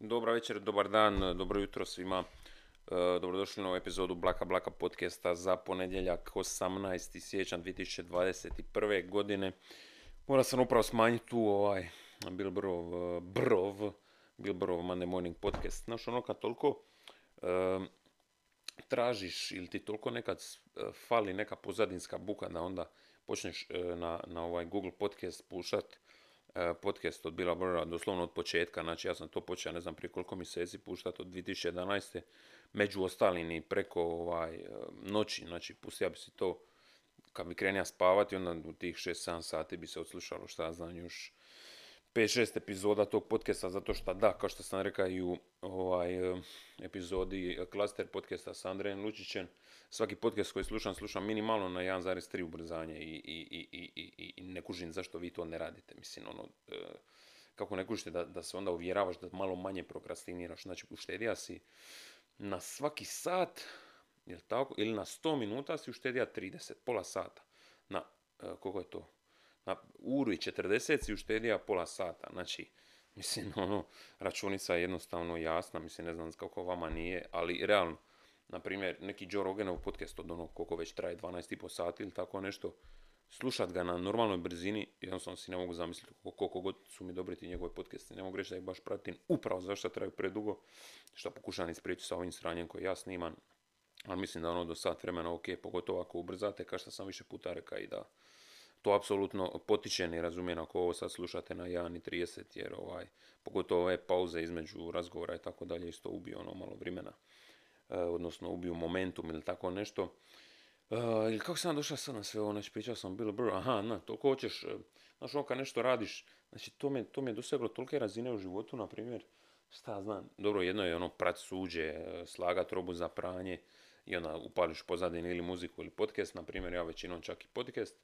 Dobra večer, dobar dan, dobro jutro svima. E, Dobrodošli na ovu epizodu Blaka Blaka podcasta za ponedjeljak 18. siječanj 2021. godine. Morao sam upravo smanjiti tu ovaj Bilbrov, e, brov, Bilbrov Monday Morning podcast. Znaš ono kad toliko e, tražiš ili ti toliko nekad fali neka pozadinska buka da onda počneš na, na ovaj Google podcast pušat e, podcast od Bila Brra, doslovno od početka, znači ja sam to počeo ne znam prije koliko mjeseci puštati od 2011. Među ostalim i preko ovaj, e, noći, znači pustio bi si to kad bi krenija spavati, onda u tih 6-7 sati bi se odslušalo šta znam još 5-6 epizoda tog podcasta, zato što da, kao što sam rekao i u ovaj, e, epizodi Cluster podcasta sa Andrejem Lučićem, svaki podcast koji slušam, slušam minimalno na 1,3 ubrzanje i, i, i, i, i, ne kužim zašto vi to ne radite. Mislim, ono, e, kako ne kužite da, da se onda uvjeravaš da malo manje prokrastiniraš, znači uštedija si na svaki sat, jel tako, ili na 100 minuta si uštedija 30, pola sata. Na, e, koliko je to? Na uru i 40 si uštedija pola sata, znači, mislim, ono, računica je jednostavno jasna, mislim, ne znam kako vama nije, ali realno, na primjer, neki Joe Roganov podcast od onog koliko već traje 12,5 sati ili tako nešto, slušat ga na normalnoj brzini, jednostavno si ne mogu zamisliti koliko, god su mi dobri ti njegove podcasti, ne mogu reći da ih baš pratim upravo zašto traju predugo, što pokušam ispriječiti sa ovim sranjem koje ja snimam, ali mislim da ono do sat vremena ok, pogotovo ako ubrzate, kao što sam više puta rekao i da to apsolutno potiče i razumijem ako ovo sad slušate na 1.30 jer ovaj, pogotovo ove pauze između razgovora i tako dalje isto ubiju ono malo vremena, e, odnosno ubiju momentum ili tako nešto. E, ili kako sam došao sad na sve ovo, znači pričao sam Bill Burr, aha, na, toliko hoćeš, znaš ono kad nešto radiš, znači to me, to me doseglo tolike razine u životu, na primjer, šta znam, dobro, jedno je ono prat suđe, e, slagat robu za pranje i onda upališ pozadinu ili muziku ili podcast, na primjer, ja većinom čak i podcast,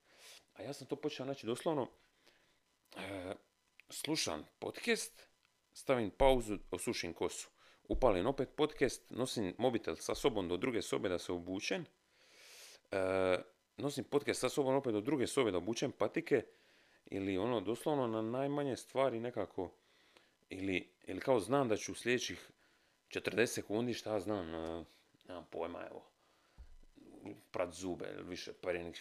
a ja sam to počeo, znači doslovno, e, slušam podcast, stavim pauzu, osušim kosu. Upalim opet podcast, nosim mobitel sa sobom do druge sobe da se obučem, e, nosim podcast sa sobom opet do druge sobe da obučem patike ili ono doslovno na najmanje stvari nekako ili, ili kao znam da ću u sljedećih 40 sekundi šta znam, e, nemam pojma evo, prat zube više,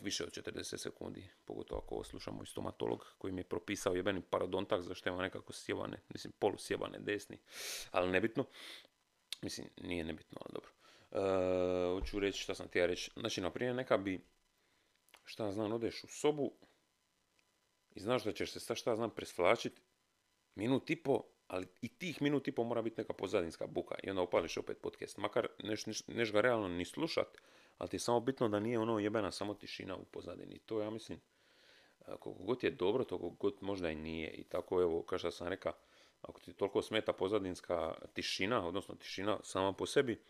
više od 40 sekundi, pogotovo ako slušamo i stomatolog koji mi je propisao jebeni parodontak zašto ima nekako sjebane, mislim polusjebane desni, ali nebitno, mislim nije nebitno, ali dobro. E, hoću reći šta sam ti reći, znači na primjer neka bi, šta znam, odeš u sobu i znaš da ćeš se sa šta znam presvlačit minut i po, ali i tih minut i po mora biti neka pozadinska buka i onda opališ opet podcast, makar neš, neš, neš ga realno ni slušat, ali ti je samo bitno da nije ono jebena samo tišina u pozadini. To ja mislim, koliko god je dobro, toliko god možda i nije. I tako evo, kao što sam rekao, ako ti toliko smeta pozadinska tišina, odnosno tišina sama po sebi,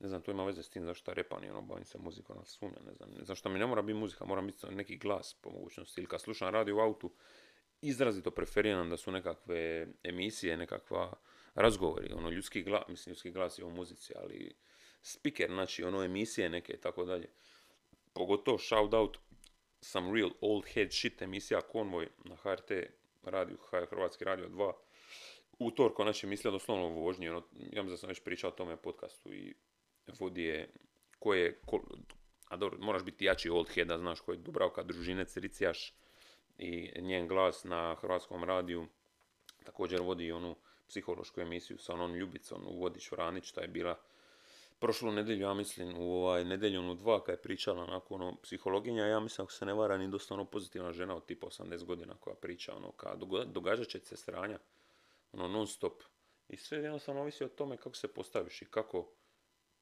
ne znam, to ima veze s tim zašto repani, ono, bavim se muzikom, ali sumnjam, ne znam, zašto mi ne mora biti muzika, mora biti neki glas po mogućnosti, ili kad slušam radio u autu, izrazito preferiram da su nekakve emisije, nekakva razgovori, ono, ljudski glas, mislim, ljudski glas je u muzici, ali speaker, znači ono emisije neke i tako dalje. Pogotovo shout out some real old head shit emisija Konvoj na HRT radio, Hrvatski radio 2. Utorko, znači emisija doslovno u vožnji, ono, ja mislim da sam već pričao o tome podcastu i vodi je ko je, ko, a dobro, moraš biti jači old head, da znaš ko je Dubravka Družinec, Ricijaš i njen glas na Hrvatskom radiju također vodi onu psihološku emisiju sa onom Ljubicom u Vodić Vranić, šta je bila prošlu nedjelju, ja mislim, u ovaj nedjeljom u dva, kad je pričala onako ono, psihologinja, ja mislim, ako se ne vara, ni dosta ono pozitivna žena od tipa 80 godina koja priča, ono, ka događat će se sranja, ono, non stop. I sve jednostavno ovisi o tome kako se postaviš i kako,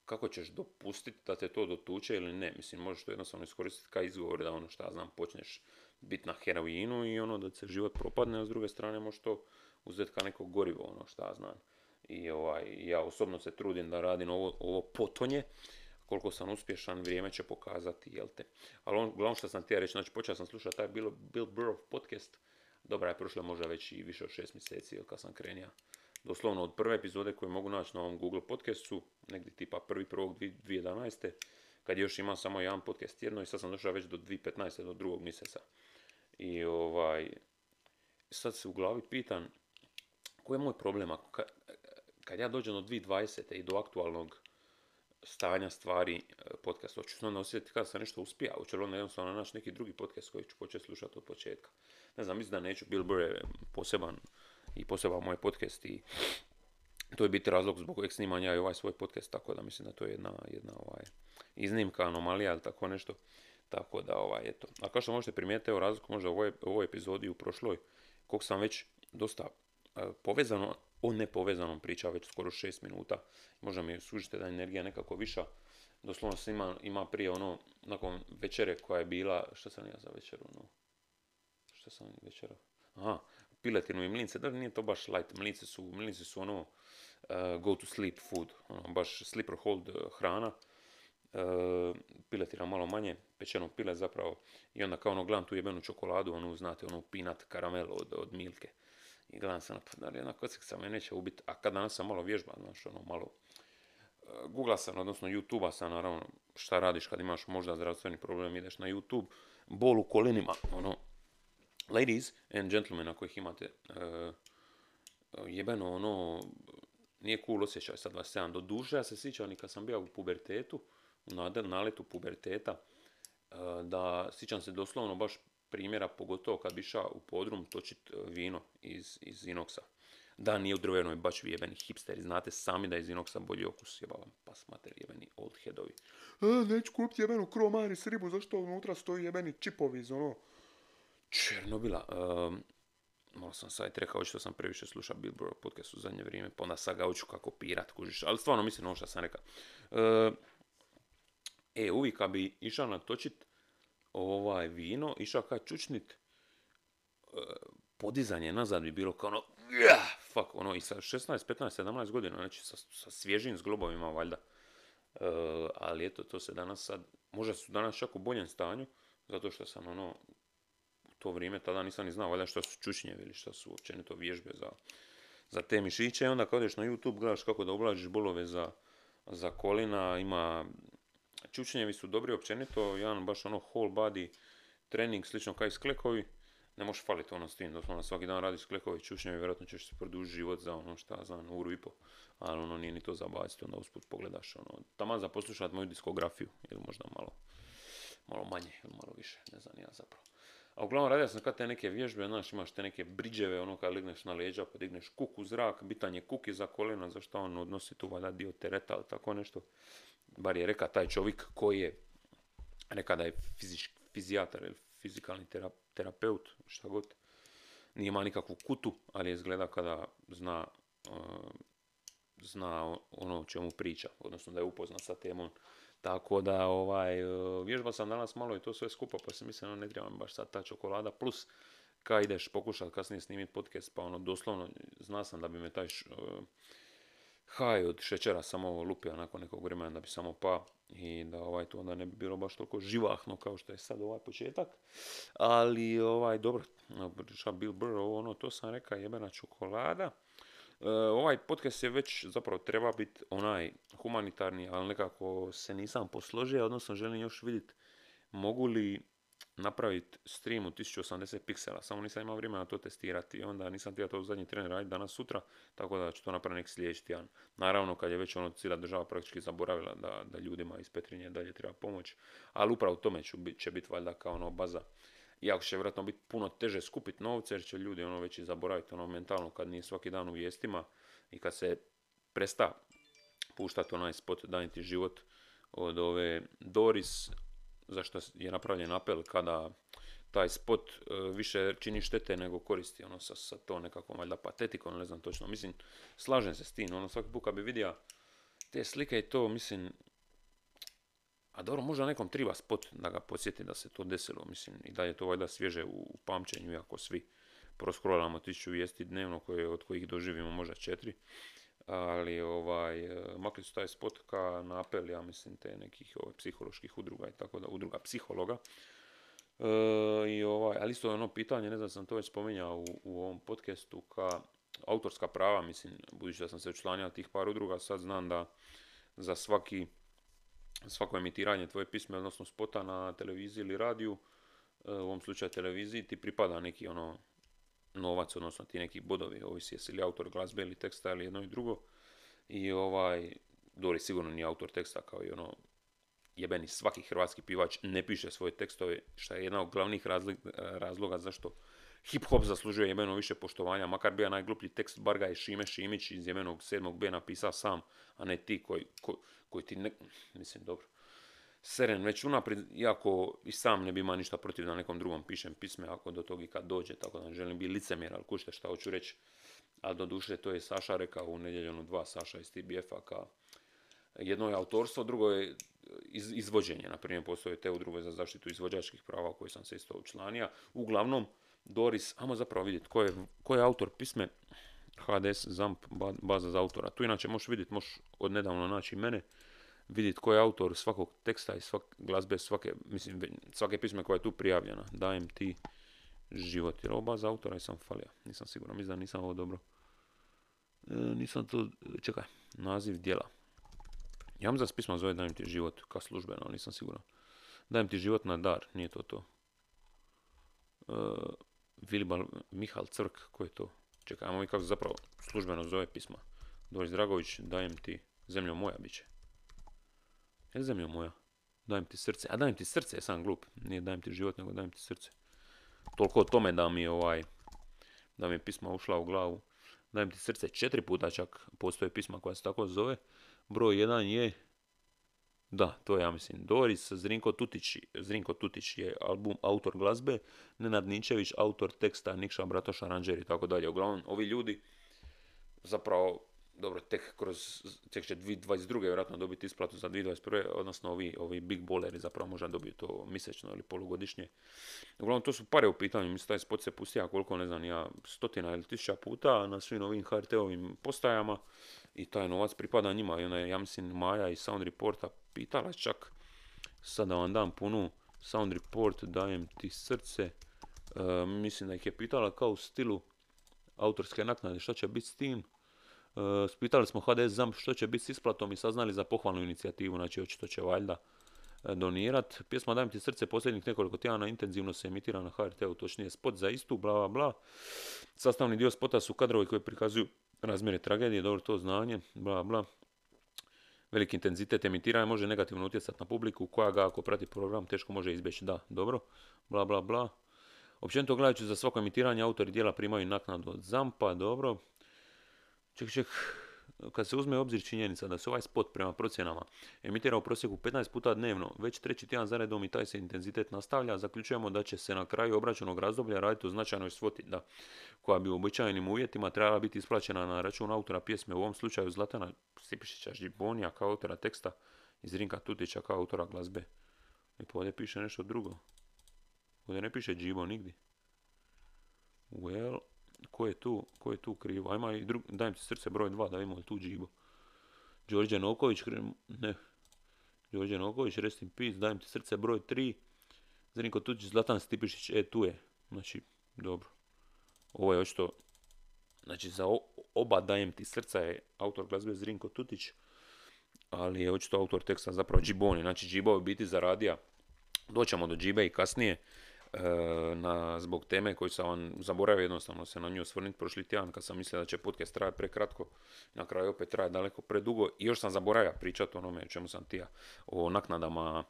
kako ćeš dopustiti da te to dotuče ili ne. Mislim, možeš to jednostavno iskoristiti kao izgovor da ono šta znam, počneš biti na heroinu i ono da se život propadne, a s druge strane možeš to uzeti kao neko gorivo, ono šta znam i ovaj, ja osobno se trudim da radim ovo, ovo potonje, koliko sam uspješan, vrijeme će pokazati, jel te. Ali on, uglavnom što sam ti reći, znači počeo sam slušati taj Bill, Bill Burr podcast, dobra je prošla možda već i više od šest mjeseci, jel kad sam krenio. Doslovno od prve epizode koje mogu naći na ovom Google podcastu, negdje tipa prvi prvog 2011. Kad još imao samo jedan podcast jedno i sad sam došao već do 2015. do drugog mjeseca. I ovaj, sad se u glavi pitan, koji je moj problem ako, kad ja dođem do 2020. i do aktualnog stanja stvari e, podcasta, hoću se onda osjetiti kada sam nešto uspija, hoću li onda jednostavno naći neki drugi podcast koji ću početi slušati od početka. Ne znam, mislim da neću, Bill Burr je poseban i poseban moj podcast i to je biti razlog zbog kojeg snimam ja i ovaj svoj podcast, tako da mislim da to je jedna, jedna ovaj, iznimka, anomalija ili tako nešto. Tako da, ovaj, eto. A kao što možete primijetiti, evo razliku možda u ovoj, ovoj epizodi u prošloj, koliko sam već dosta uh, povezano o nepovezanom priča već skoro 6 minuta. Možda mi sužite da je energija nekako viša. Doslovno se ima, ima prije ono, nakon večere koja je bila, što sam ja za večeru, ono, što sam večera, aha, piletinu i mlince, da nije to baš light, mlince su, mlince su ono, go to sleep food, ono, baš sleeper hold uh, hrana, uh, piletina malo manje, pečeno pile zapravo, i onda kao ono gledam tu jebenu čokoladu, onu znate, onu peanut karamel od, od Milke, i gledam se, pa da li jedna me neće ubiti, a kad danas sam malo vježba, znaš, ono, malo, googla sam, odnosno youtube sam, naravno, šta radiš kad imaš možda zdravstveni problem, ideš na YouTube, bol u kolinima, ono, ladies and gentlemen, ako ih imate, jebeno, ono, nije cool osjećaj sa 27. Do duše, ja se sjećam i kad sam bio u pubertetu, u naletu puberteta, uh, da sjećam se doslovno baš primjera, pogotovo kad bi išao u podrum točit vino iz, iz Inoxa. Da, nije u drvenoj baš jebeni hipsteri, znate sami da je iz Inoxa bolji okus, jebavam pas mater jebeni old headovi. E, neću kupiti jebenu kromaris ribu, zašto unutra stoji jebeni čipovi iz ono Černobila. Um, malo sam sajt rekao što sam previše slušao Billboard podcast u zadnje vrijeme, pa onda sad ga hoću kako pirat, kužiš, ali stvarno mislim ono što sam rekao. Uh, e, uvijek kad bi išao natočit ovaj vino, išao kad čučnit, uh, podizanje nazad bi bilo kao ono, fuck, ono, i sa 16, 15, 17 godina, znači sa, sa svježim zglobovima, valjda. Uh, ali eto, to se danas sad, možda su danas čak u boljem stanju, zato što sam ono, to vrijeme tada nisam ni znao valjda što su čučnjevi ili što su općenito vježbe za, za te mišiće i onda kad odeš na YouTube gledaš kako da oblažiš bolove za, za kolina, ima čučnjevi su dobri općenito, jedan baš ono whole body trening slično kao i sklekovi, ne možeš faliti ono s tim, doslovno svaki dan radiš sklekovi čučnjevi, vjerojatno ćeš se produžiti život za ono šta znam, uru i po, ali ono nije ni to zabaviti, onda usput pogledaš ono, tamo za poslušati moju diskografiju ili možda malo, malo manje ili malo više, ne znam ja zapravo. A uglavnom radio sam kad te neke vježbe, znaš, imaš te neke briđeve, ono kad ligneš na leđa, pa digneš kuk u zrak, bitan je kuk iza kolena, zašto on odnosi tu valjda dio tereta ili tako nešto. Bar je reka taj čovjek koji je, reka da je fizič, fizijatar ili fizikalni terapeut, šta god. Nije ima nikakvu kutu, ali izgleda kada zna, uh, zna ono o čemu priča, odnosno da je upoznat sa temom tako da, ovaj, e, vježba sam danas malo i to sve skupa, pa sam mislio, ne treba baš sad ta čokolada, plus kad ideš pokušati kasnije snimiti podcast, pa ono, doslovno, zna sam da bi me taj uh, haj od šećera samo lupio nakon nekog vremena da bi samo pa i da ovaj to onda ne bi bilo baš toliko živahno kao što je sad ovaj početak. Ali ovaj dobro, Bill Burr, ono to sam rekao jebena čokolada. E, ovaj podcast je već zapravo treba biti onaj humanitarni, ali nekako se nisam posložio, odnosno želim još vidjeti mogu li napraviti stream u 1080 piksela, samo nisam imao vremena to testirati i onda nisam htio to u zadnji tren raditi danas sutra, tako da ću to napraviti neki sljedeći tjedan. Naravno kad je već ono cijela država praktički zaboravila da, da ljudima iz Petrinje dalje treba pomoć, ali upravo tome ću, će biti valjda kao ono baza iako će vjerojatno biti puno teže skupiti novce jer će ljudi ono već i zaboraviti ono mentalno kad nije svaki dan u vijestima i kad se presta puštati onaj spot Daniti život od ove Doris zašto je napravljen apel kada taj spot e, više čini štete nego koristi ono sa, sa to nekakvom valjda patetikom, ne znam točno. Mislim, slažem se s tim, ono svaki put bi vidio te slike i to, mislim, a dobro, možda nekom triba spot da ga podsjeti da se to desilo, mislim, i da je to valjda svježe u pamćenju, iako svi proskrolamo tisuću vijesti dnevno, koje, od kojih doživimo možda četiri. Ali ovaj, e, makli su taj spot ka na apel, ja mislim, te nekih ovaj, psiholoških udruga i tako da, udruga psihologa. E, i ovaj, ali isto je ono pitanje, ne znam sam to već spominjao u, u ovom podcastu, ka autorska prava, mislim, budući da sam se učlanio tih par udruga, sad znam da za svaki svako emitiranje tvoje pisme, odnosno spota na televiziji ili radiju, e, u ovom slučaju televiziji, ti pripada neki ono novac, odnosno ti neki bodovi, ovisi jesi li autor glazbe ili teksta ili jedno i drugo. I ovaj, Dori sigurno nije autor teksta kao i ono jebeni svaki hrvatski pivač ne piše svoje tekstove, što je jedna od glavnih razloga zašto hip hop zaslužuje jebeno više poštovanja, makar bio najgluplji tekst, bar ga je Šime Šimić iz jemenog 7. B napisao sam, a ne ti koji, koji, ti ne... Mislim, dobro. Seren već unaprijed, iako i sam ne bi imao ništa protiv da nekom drugom pišem pisme, ako do toga i kad dođe, tako da ne želim biti licemjer, ali kušte šta hoću reći. Ali do duše to je Saša rekao u nedjeljonu dva Saša iz TBF-a ka jedno je autorstvo, drugo je iz, izvođenje. Naprimjer, postoje te udruge za zaštitu izvođačkih prava koje sam se isto učlanija. Uglavnom, Doris, ajmo zapravo vidjeti ko je, ko je autor pisme HDS ZAMP baza za autora. Tu inače možeš vidjeti, možeš od nedavno naći mene, vidjeti ko je autor svakog teksta i svak, glazbe, svake, mislim, svake pisme koja je tu prijavljena. Dajem ti život. Jer ovo baza autora i sam falio. Nisam siguran, mislim da nisam ovo dobro. E, nisam to, čekaj, naziv dijela. Ja za pisma zove Dajem ti život, kao službeno, nisam siguran. Dajem ti život na dar, nije to to. Uh, Vilibal, Mihal Crk, ko je to? Čekaj, ajmo kako zapravo službeno zove pisma. Doris Dragović, dajem ti zemljo moja biće. Je zemljo moja? Dajem ti srce. A dajem ti srce, ja sam glup. Nije dajem ti život, nego dajem ti srce. Toliko o tome da mi ovaj, da mi je pisma ušla u glavu. Dajem ti srce četiri puta čak. Postoje pisma koja se tako zove. Broj jedan je, da, to ja mislim, Doris Zrinko Tutić. Zrinko Tutić je album autor glazbe, Nenad Ničević autor teksta, Nikša Bratoš aranđer i tako dalje. Uglavnom, ovi ljudi zapravo dobro, tek kroz, tek će 2022. vjerojatno dobiti isplatu za 2021. odnosno ovi, ovi big bolleri zapravo možda dobiju to mjesečno ili polugodišnje. Uglavnom, to su pare u pitanju, mislim, taj spot se pustija koliko, ne znam, ja, stotina ili tisuća puta na svim ovim HRT-ovim postajama i taj novac pripada njima i ona je, ja mislim, Maja iz Sound Reporta pitala čak, sad da vam dam punu Sound Report, dajem ti srce, e, mislim da ih je pitala kao u stilu autorske naknade, šta će biti s tim, E, spitali smo HDZ ZAMP što će biti s isplatom i saznali za pohvalnu inicijativu, znači očito će valjda e, donirat. Pjesma Dajem ti srce posljednjih nekoliko tjedana intenzivno se emitira na HRT-u, točnije spot za istu, bla bla bla. Sastavni dio spota su kadrovi koji prikazuju razmjere tragedije, dobro to znanje, bla bla. Veliki intenzitet emitiranja može negativno utjecati na publiku koja ga ako prati program teško može izbjeći. Da, dobro, bla bla bla. Općenito gledajući za svako emitiranje autori dijela primaju naknadu od zampa, dobro. Ček, ček, kad se uzme obzir činjenica da se ovaj spot prema procjenama emitira u prosjeku 15 puta dnevno, već treći tjedan zaredom i taj se intenzitet nastavlja, zaključujemo da će se na kraju obračunog razdoblja raditi o značajnoj svoti, da, koja bi u običajnim uvjetima trebala biti isplaćena na račun autora pjesme, u ovom slučaju Zlatana Stipišića Žibonija kao autora teksta iz Rinka Tutića kao autora glazbe. I ovdje piše nešto drugo. Ovdje ne piše Džibo nigdje. Well, Ko je tu, ko je tu krivo? Ajma i drug, dajem ti srce broj dva da imamo tu džibu. Đorđe Noković, ne. Đorđe Noković, rest in peace, dajem ti srce broj tri. Zrinko Tuđić, Zlatan Stipišić, e tu je. Znači, dobro. Ovo je očito, znači za oba dajem ti srca je autor glazbe Zrinko Tutić, ali je očito autor teksta zapravo Džiboni. Znači Džibo je biti zaradio, doćemo do Džibe i kasnije, na, zbog teme koju sam vam zaboravio jednostavno se na nju osvrnuti prošli tjedan kad sam mislio da će podcast trajati prekratko, na kraju opet traje daleko predugo i još sam zaboravio pričati o onome čemu sam tija, o naknadama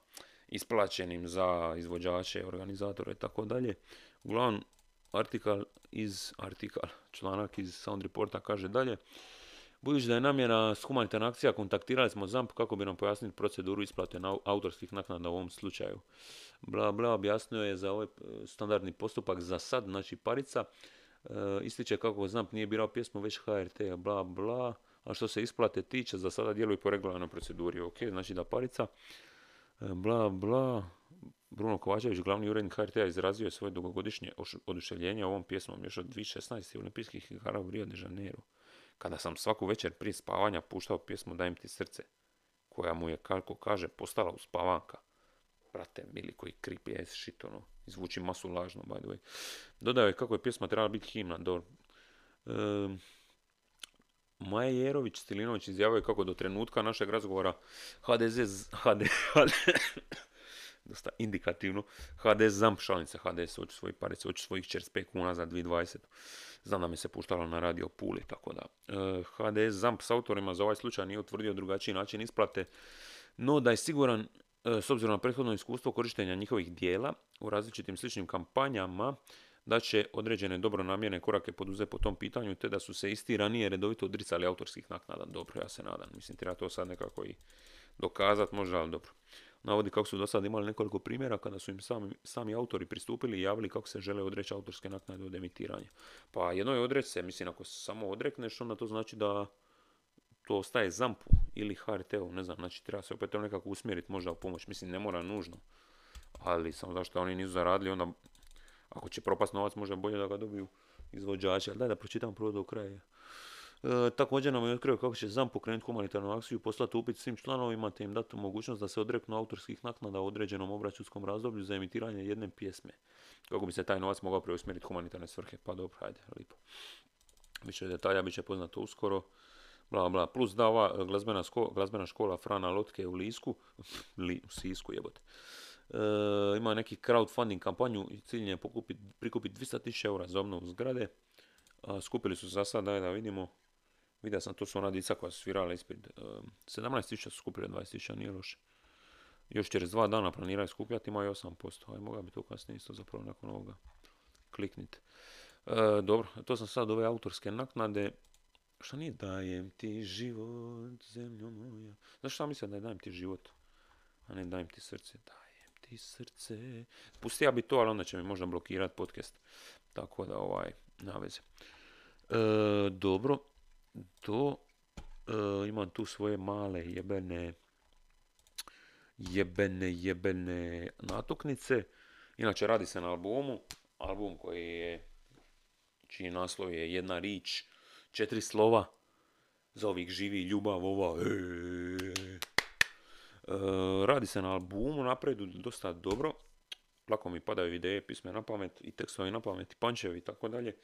isplaćenim za izvođače, organizatore i tako dalje. Uglavnom, artikal iz, artikal, članak iz Sound Reporta kaže dalje, Budući da je namjera s humanitarna akcija, kontaktirali smo ZAMP kako bi nam pojasnili proceduru isplate autorskih naknada u ovom slučaju bla bla, objasnio je za ovaj e, standardni postupak za sad, znači parica, e, ističe kako znam nije birao pjesmu već HRT, bla bla, a što se isplate tiče, za sada djeluje po regularnoj proceduri, ok, znači da parica, e, bla bla, Bruno Kovačević, glavni urednik HRT-a, izrazio je svoje dugogodišnje oduševljenje ovom pjesmom još od 2016. olimpijskih igara u Rio de Janeiro. Kada sam svaku večer prije spavanja puštao pjesmu Dajem ti srce, koja mu je, kako kaže, postala uspavanka brate, mili koji creepy ass shit, ono, izvuči masu lažno, by the way. Dodao je kako je pjesma trebala biti himna, do... E, Maja Jerović Stilinović izjavio kako do trenutka našeg razgovora HDZ, HD, HD dosta indikativno. HDS zamp šalnica, HDS hoće svoji parice, hoće svojih 45 kuna za 2020. Znam da mi se puštalo na radio Puli, tako da. E, HDS zamp s autorima za ovaj slučaj nije utvrdio drugačiji način isplate, no da je siguran e, s obzirom na prethodno iskustvo korištenja njihovih dijela u različitim sličnim kampanjama, da će određene dobronamjerne korake poduzeti po tom pitanju, te da su se isti ranije redovito odricali autorskih naknada. Dobro, ja se nadam. Mislim, treba to sad nekako i dokazati, možda, ali dobro. Navodi kako su do sada imali nekoliko primjera kada su im sami, sami autori pristupili i javili kako se žele odreći autorske naknade od emitiranja. Pa jedno je odreći se, mislim, ako se samo odrekneš, onda to znači da to ostaje zampu ili HRT-u, ne znam, znači treba se opet to nekako usmjeriti možda u pomoć, mislim ne mora nužno, ali samo zašto oni nisu zaradili, onda ako će propast novac, možda bolje da ga dobiju izvođači. Ali daj da pročitam prvo do kraja. E, također nam je otkrio kako će ZAM pokrenuti humanitarnu akciju, poslati upit svim članovima te im dati mogućnost da se odreknu autorskih naknada u određenom obračunskom razdoblju za emitiranje jedne pjesme. Kako bi se taj novac mogao preusmjeriti humanitarne svrhe. Pa dobro, hajde, lipo. Više detalja bit će poznato uskoro. Bla, bla. Plus da ova glazbena, glazbena škola Frana Lotke u Lisku, li, u Sisku jebote, E, ima neki crowdfunding kampanju i cilj je prikupiti 200.000 eura za obnovu zgrade. skupili su za sad, daj da vidimo. Vidio sam, to su ona dica koja su svirala ispred. Eh, 17.000 su skupili, 20.000 nije loše. Još čez dva dana planiraju skupljati, imaju 8%. Aj, moga bi to kasnije isto zapravo nakon ovoga Kliknite. E, eh, dobro, to sam sad ove autorske naknade. Šta nije dajem ti život, zemljo moja? Znaš šta mislim da je dajem ti život? A ne dajem ti srce, dajem ti srce. Pusti ja bi to, ali onda će mi možda blokirat podcast. Tako da ovaj, na veze. E, dobro, to e, imam tu svoje male jebene jebene, jebene natuknice. Inače radi se na albumu, album koji je, čiji naslov je jedna rič, četiri slova, za ovih živi ljubav, ova, e, Eh, radi se na albumu, napredu dosta dobro. Lako mi padaju ideje, pisme na pamet i tekstovi na pamet i pančevi i tako dalje.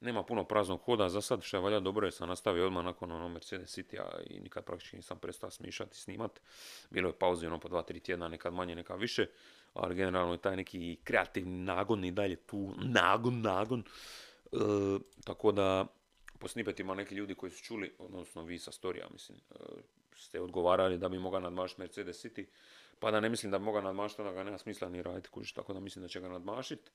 Nema puno praznog hoda za sad, što je valja dobro je sam nastavio odmah nakon ono Mercedes City i nikad praktički nisam prestao smišati i snimat. Bilo je pauze ono po dva, tri tjedna, nekad manje, nekad više, ali generalno je taj neki kreativni nagon i dalje tu, nagon, nagon. E, tako da po snipetima neki ljudi koji su čuli, odnosno vi sa storija, mislim, e, ste odgovarali da bi mogao nadmašiti Mercedes City, pa da ne mislim da bi mogao nadmašiti, onda ga nema smisla ni raditi, kužiš, tako da mislim da će ga nadmašiti.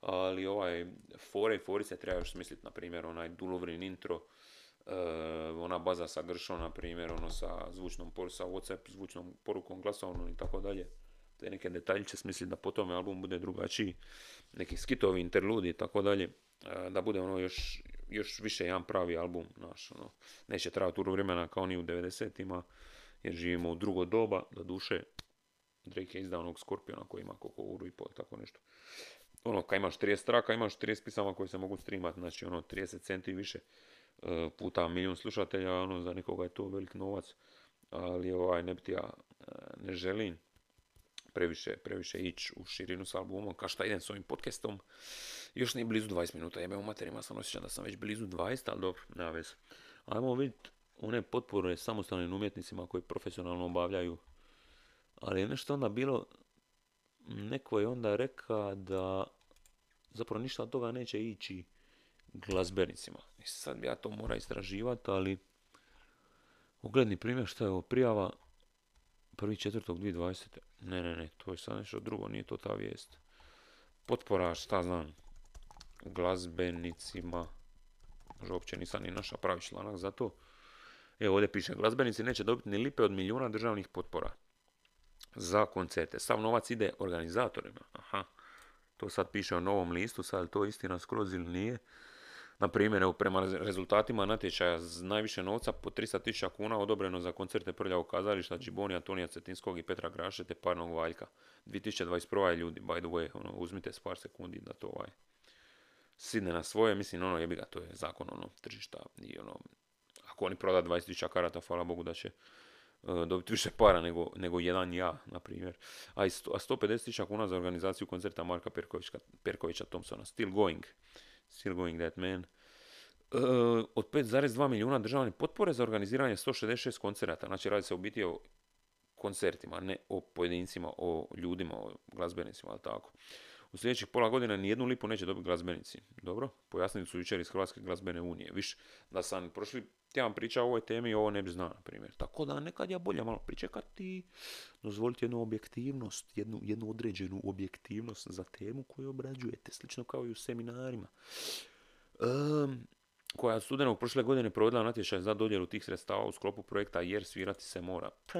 Ali ovaj, fore i forice treba još smisliti, na primjer, onaj Dulovrin intro, uh, ona baza sa gršom, na primjer, ono sa zvučnom, sa Whatsapp zvučnom porukom, glasovnom i tako dalje. Te neke detaljiće smisliti da po tome album bude drugačiji, neki skitovi, interludi i tako dalje, e, da bude ono još, još više jedan pravi album, naš, ono, neće trajati uru vremena kao ni u 90-ima, jer živimo u drugo doba, do duše, Drake je izdao onog Scorpiona koji ima koliko uru i pol, tako nešto. Ono, kad imaš 30 traka, imaš 30 pisama koji se mogu streamati, znači ono 30 centi više e, puta milijun slušatelja, ono za nekoga je to velik novac, ali ovaj, ne bi ja e, ne želim previše, previše ići u širinu s albumom, kao šta idem s ovim podcastom. Još nije blizu 20 minuta, jebe u materima sam osjećam da sam već blizu 20, ali dobro, nema veze. Ajmo vidjeti one potpore samostalnim umjetnicima koji profesionalno obavljaju. Ali je nešto onda bilo, neko je onda rekao da zapravo ništa od toga neće ići glazbenicima. I sad ja to mora istraživati, ali ugledni primjer što je ovo prijava 1.4.2020. Ne, ne, ne, to je sad nešto drugo, nije to ta vijest. Potpora, šta znam, glazbenicima, možda uopće nisam ni naša pravi članak za to. Evo ovdje piše, glazbenici neće dobiti ni lipe od milijuna državnih potpora za koncerte. Sav novac ide organizatorima. Aha, to sad piše o novom listu, sad to istina skroz ili nije. Na primjer, prema rezultatima natječaja najviše novca po 300.000 kuna odobreno za koncerte Prljavog kazališta Čiboni, Antonija Cetinskog i Petra Graše te Parnog Valjka. 2021. je ljudi, by the way, ono, uzmite s par sekundi da to ovaj, sidne na svoje, mislim, ono, jebi ga, to je zakon, ono, tržišta i ono, ako oni proda 20.000 karata, hvala Bogu da će dobiti više para nego, nego jedan ja, na primjer. A, a 150.000 kuna za organizaciju koncerta Marka Perkovića, Perkovića Thompsona, Still Going. Still Going That Man. Uh, od 5,2 milijuna državne potpore za organiziranje 166 koncerata. Znači radi se u biti o koncertima, ne o pojedincima, o ljudima, o glazbenicima, ali tako. U sljedećih pola godina nijednu lipu neće dobiti glazbenici. Dobro? Pojasnili su jučer iz Hrvatske glazbene unije. Viš, da sam prošli tjedan pričao o ovoj temi, ovo ne bi znao, na primjer. Tako da nekad je bolje malo pričekati, dozvoliti jednu objektivnost, jednu, jednu određenu objektivnost za temu koju obrađujete, slično kao i u seminarima. Um, koja je studenog prošle godine provodila natječaj za dodjelu tih sredstava u sklopu projekta Jer svirati se mora. Pa,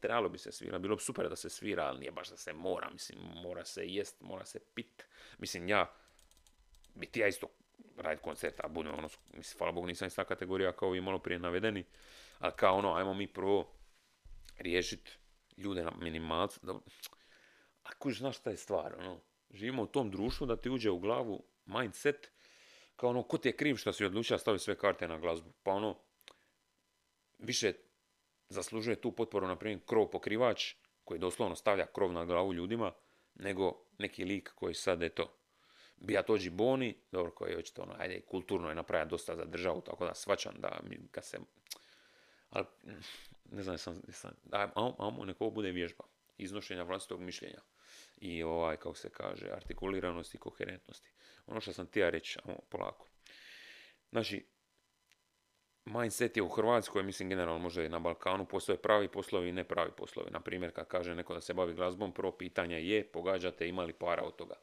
trebalo bi se svirati, bilo bi super da se svira, ali nije baš da se mora, mislim, mora se jest, mora se pit. Mislim, ja, bi ti ja isto raditi koncert, a budem ono, mislim, hvala Bogu nisam ista kategorija kao i malo prije navedeni, ali kao ono, ajmo mi prvo riješiti ljude na minimalcu, da, ako znaš šta je stvar, ono, živimo u tom društvu da ti uđe u glavu mindset, kao ono, ko ti je kriv što si odlučio staviti sve karte na glazbu? Pa ono, više zaslužuje tu potporu, na primjer, krov pokrivač, koji doslovno stavlja krov na glavu ljudima, nego neki lik koji sad, eto, bija tođi boni, dobro, koji je očito ono, ajde, kulturno je napravio dosta za državu, tako da svačam da mi kad se, ali, ne znam, sam, sam ajmo, neko ovo bude vježba, iznošenja vlastitog mišljenja i ovaj, kako se kaže, artikuliranosti i koherentnosti. Ono što sam tija reći, polako. Znači, mindset je u Hrvatskoj, mislim generalno možda i na Balkanu, postoje pravi poslovi i nepravi poslovi. Na primjer, kad kaže neko da se bavi glazbom, prvo pitanje je, pogađate imali para od toga.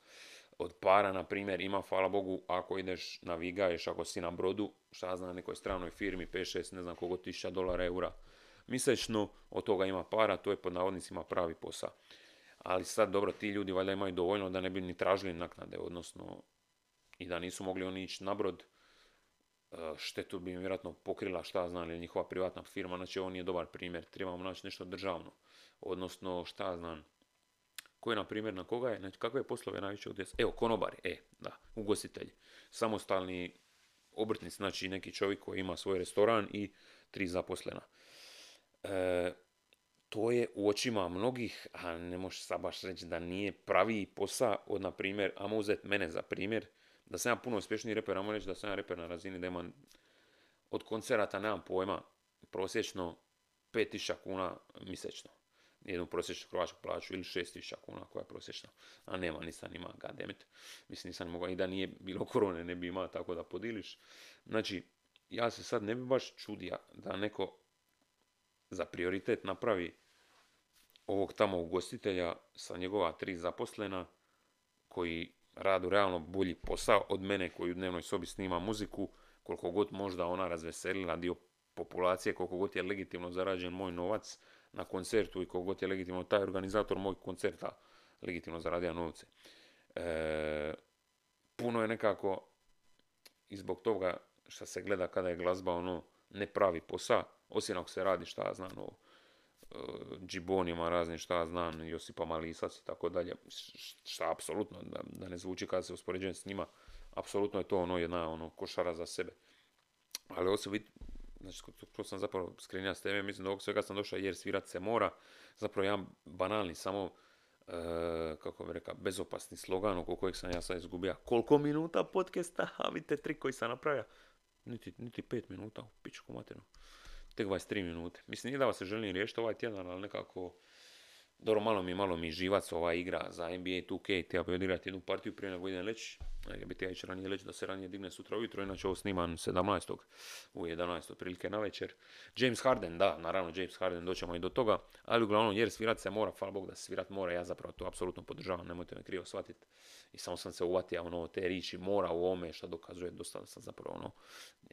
Od para, na primjer, ima, hvala Bogu, ako ideš, navigaješ, ako si na brodu, šta znam, nekoj stranoj firmi, 5-6, ne znam koliko tisuća dolara, eura, mjesečno, od toga ima para, to je pod navodnicima pravi posao. Ali sad, dobro, ti ljudi valjda imaju dovoljno da ne bi ni tražili naknade, odnosno i da nisu mogli oni ići na brod, e, štetu bi im vjerojatno pokrila šta znam ili njihova privatna firma, znači ovo nije dobar primjer, trebamo naći nešto državno, odnosno šta znam, koji na primjer na koga je, znači kakve poslove najviše utjecaju, evo konobari, e, da, ugostitelji, samostalni obrtnici, znači neki čovjek koji ima svoj restoran i tri zaposlena. E, to je u očima mnogih, a ne možeš sad baš reći da nije pravi posao od, na primjer, a uzeti mene za primjer, da sam ja puno uspješniji reper, ajmo reći da sam ja reper na razini da imam od koncerata nemam pojma, prosječno 5000 kuna mjesečno. Jednu prosječnu hrvatsku plaću ili 6000 kuna koja je prosječna. A nema, nisam ima, goddammit. Mislim, nisam mogao, i da nije bilo korone, ne bi imao tako da podiliš. Znači, ja se sad ne bi baš čudija da neko za prioritet napravi ovog tamo ugostitelja sa njegova tri zaposlena koji radu realno bolji posao od mene koji u dnevnoj sobi snima muziku, koliko god možda ona razveselila dio populacije, koliko god je legitimno zarađen moj novac na koncertu i koliko god je legitimno taj organizator moj koncerta legitimno zaradio novce. E, puno je nekako i zbog toga što se gleda kada je glazba ono ne pravi posao, osim ako se radi šta znam o džibonima razni šta znam, Josipa Malisac i tako dalje, šta apsolutno, da, da ne zvuči kada se uspoređujem s njima, apsolutno je to ono jedna ono, košara za sebe. Ali vidi, znači to sam zapravo skrenja s teme, mislim da ovog svega sam došao jer svirat se mora, zapravo jedan banalni, samo e, kako bi rekao, bezopasni slogan oko kojeg sam ja sad izgubio. Koliko minuta podcasta, a vidite tri koji sam napravio, niti, niti pet minuta, u pičku materinu tek 23 minute. Mislim, nije da vas se želim riješiti ovaj tjedan, ali nekako dobro, malo mi, malo mi živac ova igra za NBA 2K, treba bi odigrati jednu partiju prije nego idem leći. Ja bi ja ranije leći da se ranije digne sutra ujutro, inače ovo snimam 17. u 11. prilike na večer. James Harden, da, naravno James Harden, doćemo i do toga, ali uglavnom jer svirat se mora, hvala Bog da se svirat mora, ja zapravo to apsolutno podržavam, nemojte me krivo shvatiti. I samo sam se uvatio ono, te riči mora u ome, što dokazuje dosta sam zapravo ono,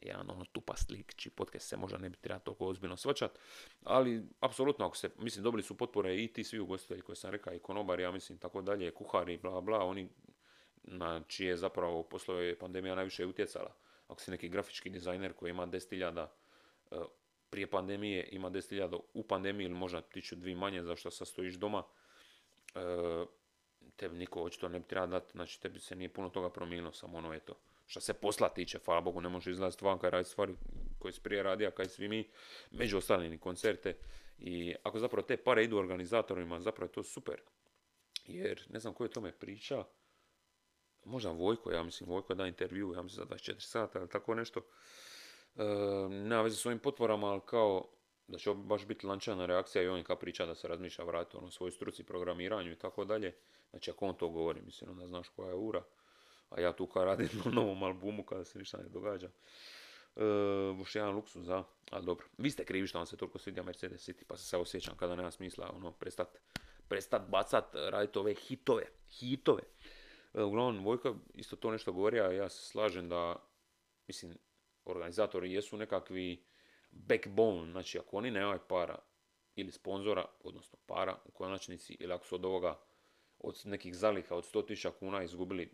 jedan ono tupa slik, či podcast se možda ne bi trebao toliko ozbiljno svačat, ali apsolutno ako se, mislim, dobili su potpore i ti svi ugostitelji koje sam rekao, i konobari, ja mislim, tako dalje, kuhari, bla, bla, oni na čije zapravo poslove pandemija najviše utjecala. Ako si neki grafički dizajner koji ima 10.000 e, prije pandemije, ima 10.000 u pandemiji ili možda tiču dvi manje zašto sad stojiš doma, e, tebi niko očito ne bi trebao dati, znači tebi se nije puno toga promijenilo, samo ono eto. Što se posla tiče, hvala Bogu, ne može izlaziti vanka i raditi stvari koje si prije radio, kaj svi mi, među ostalim koncerte. I ako zapravo te pare idu organizatorima, zapravo je to super. Jer, ne znam ko je tome priča, možda Vojko, ja mislim, Vojko da intervju, ja mislim za 24 sata ili tako nešto. E, nema veze s ovim potporama, ali kao da će baš biti lančana reakcija i on ka priča da se razmišlja vratiti ono svoj struci programiranju i tako dalje. Znači ako on to govori, mislim onda znaš koja je ura. A ja tu kao radim na novom albumu kada se ništa ne događa. E, jedan luksuz, a? Ali dobro. Vi ste krivi što vam se toliko svidio Mercedes City, pa se sad osjećam kada nema smisla ono, prestat, prestat bacat, raditi ove hitove. Hitove. E, uglavnom, Vojka isto to nešto govori, a ja se slažem da, mislim, organizatori jesu nekakvi backbone, znači ako oni nemaju para ili sponzora, odnosno para u konačnici, ili ako su od ovoga, od nekih zaliha od 100.000 kuna izgubili,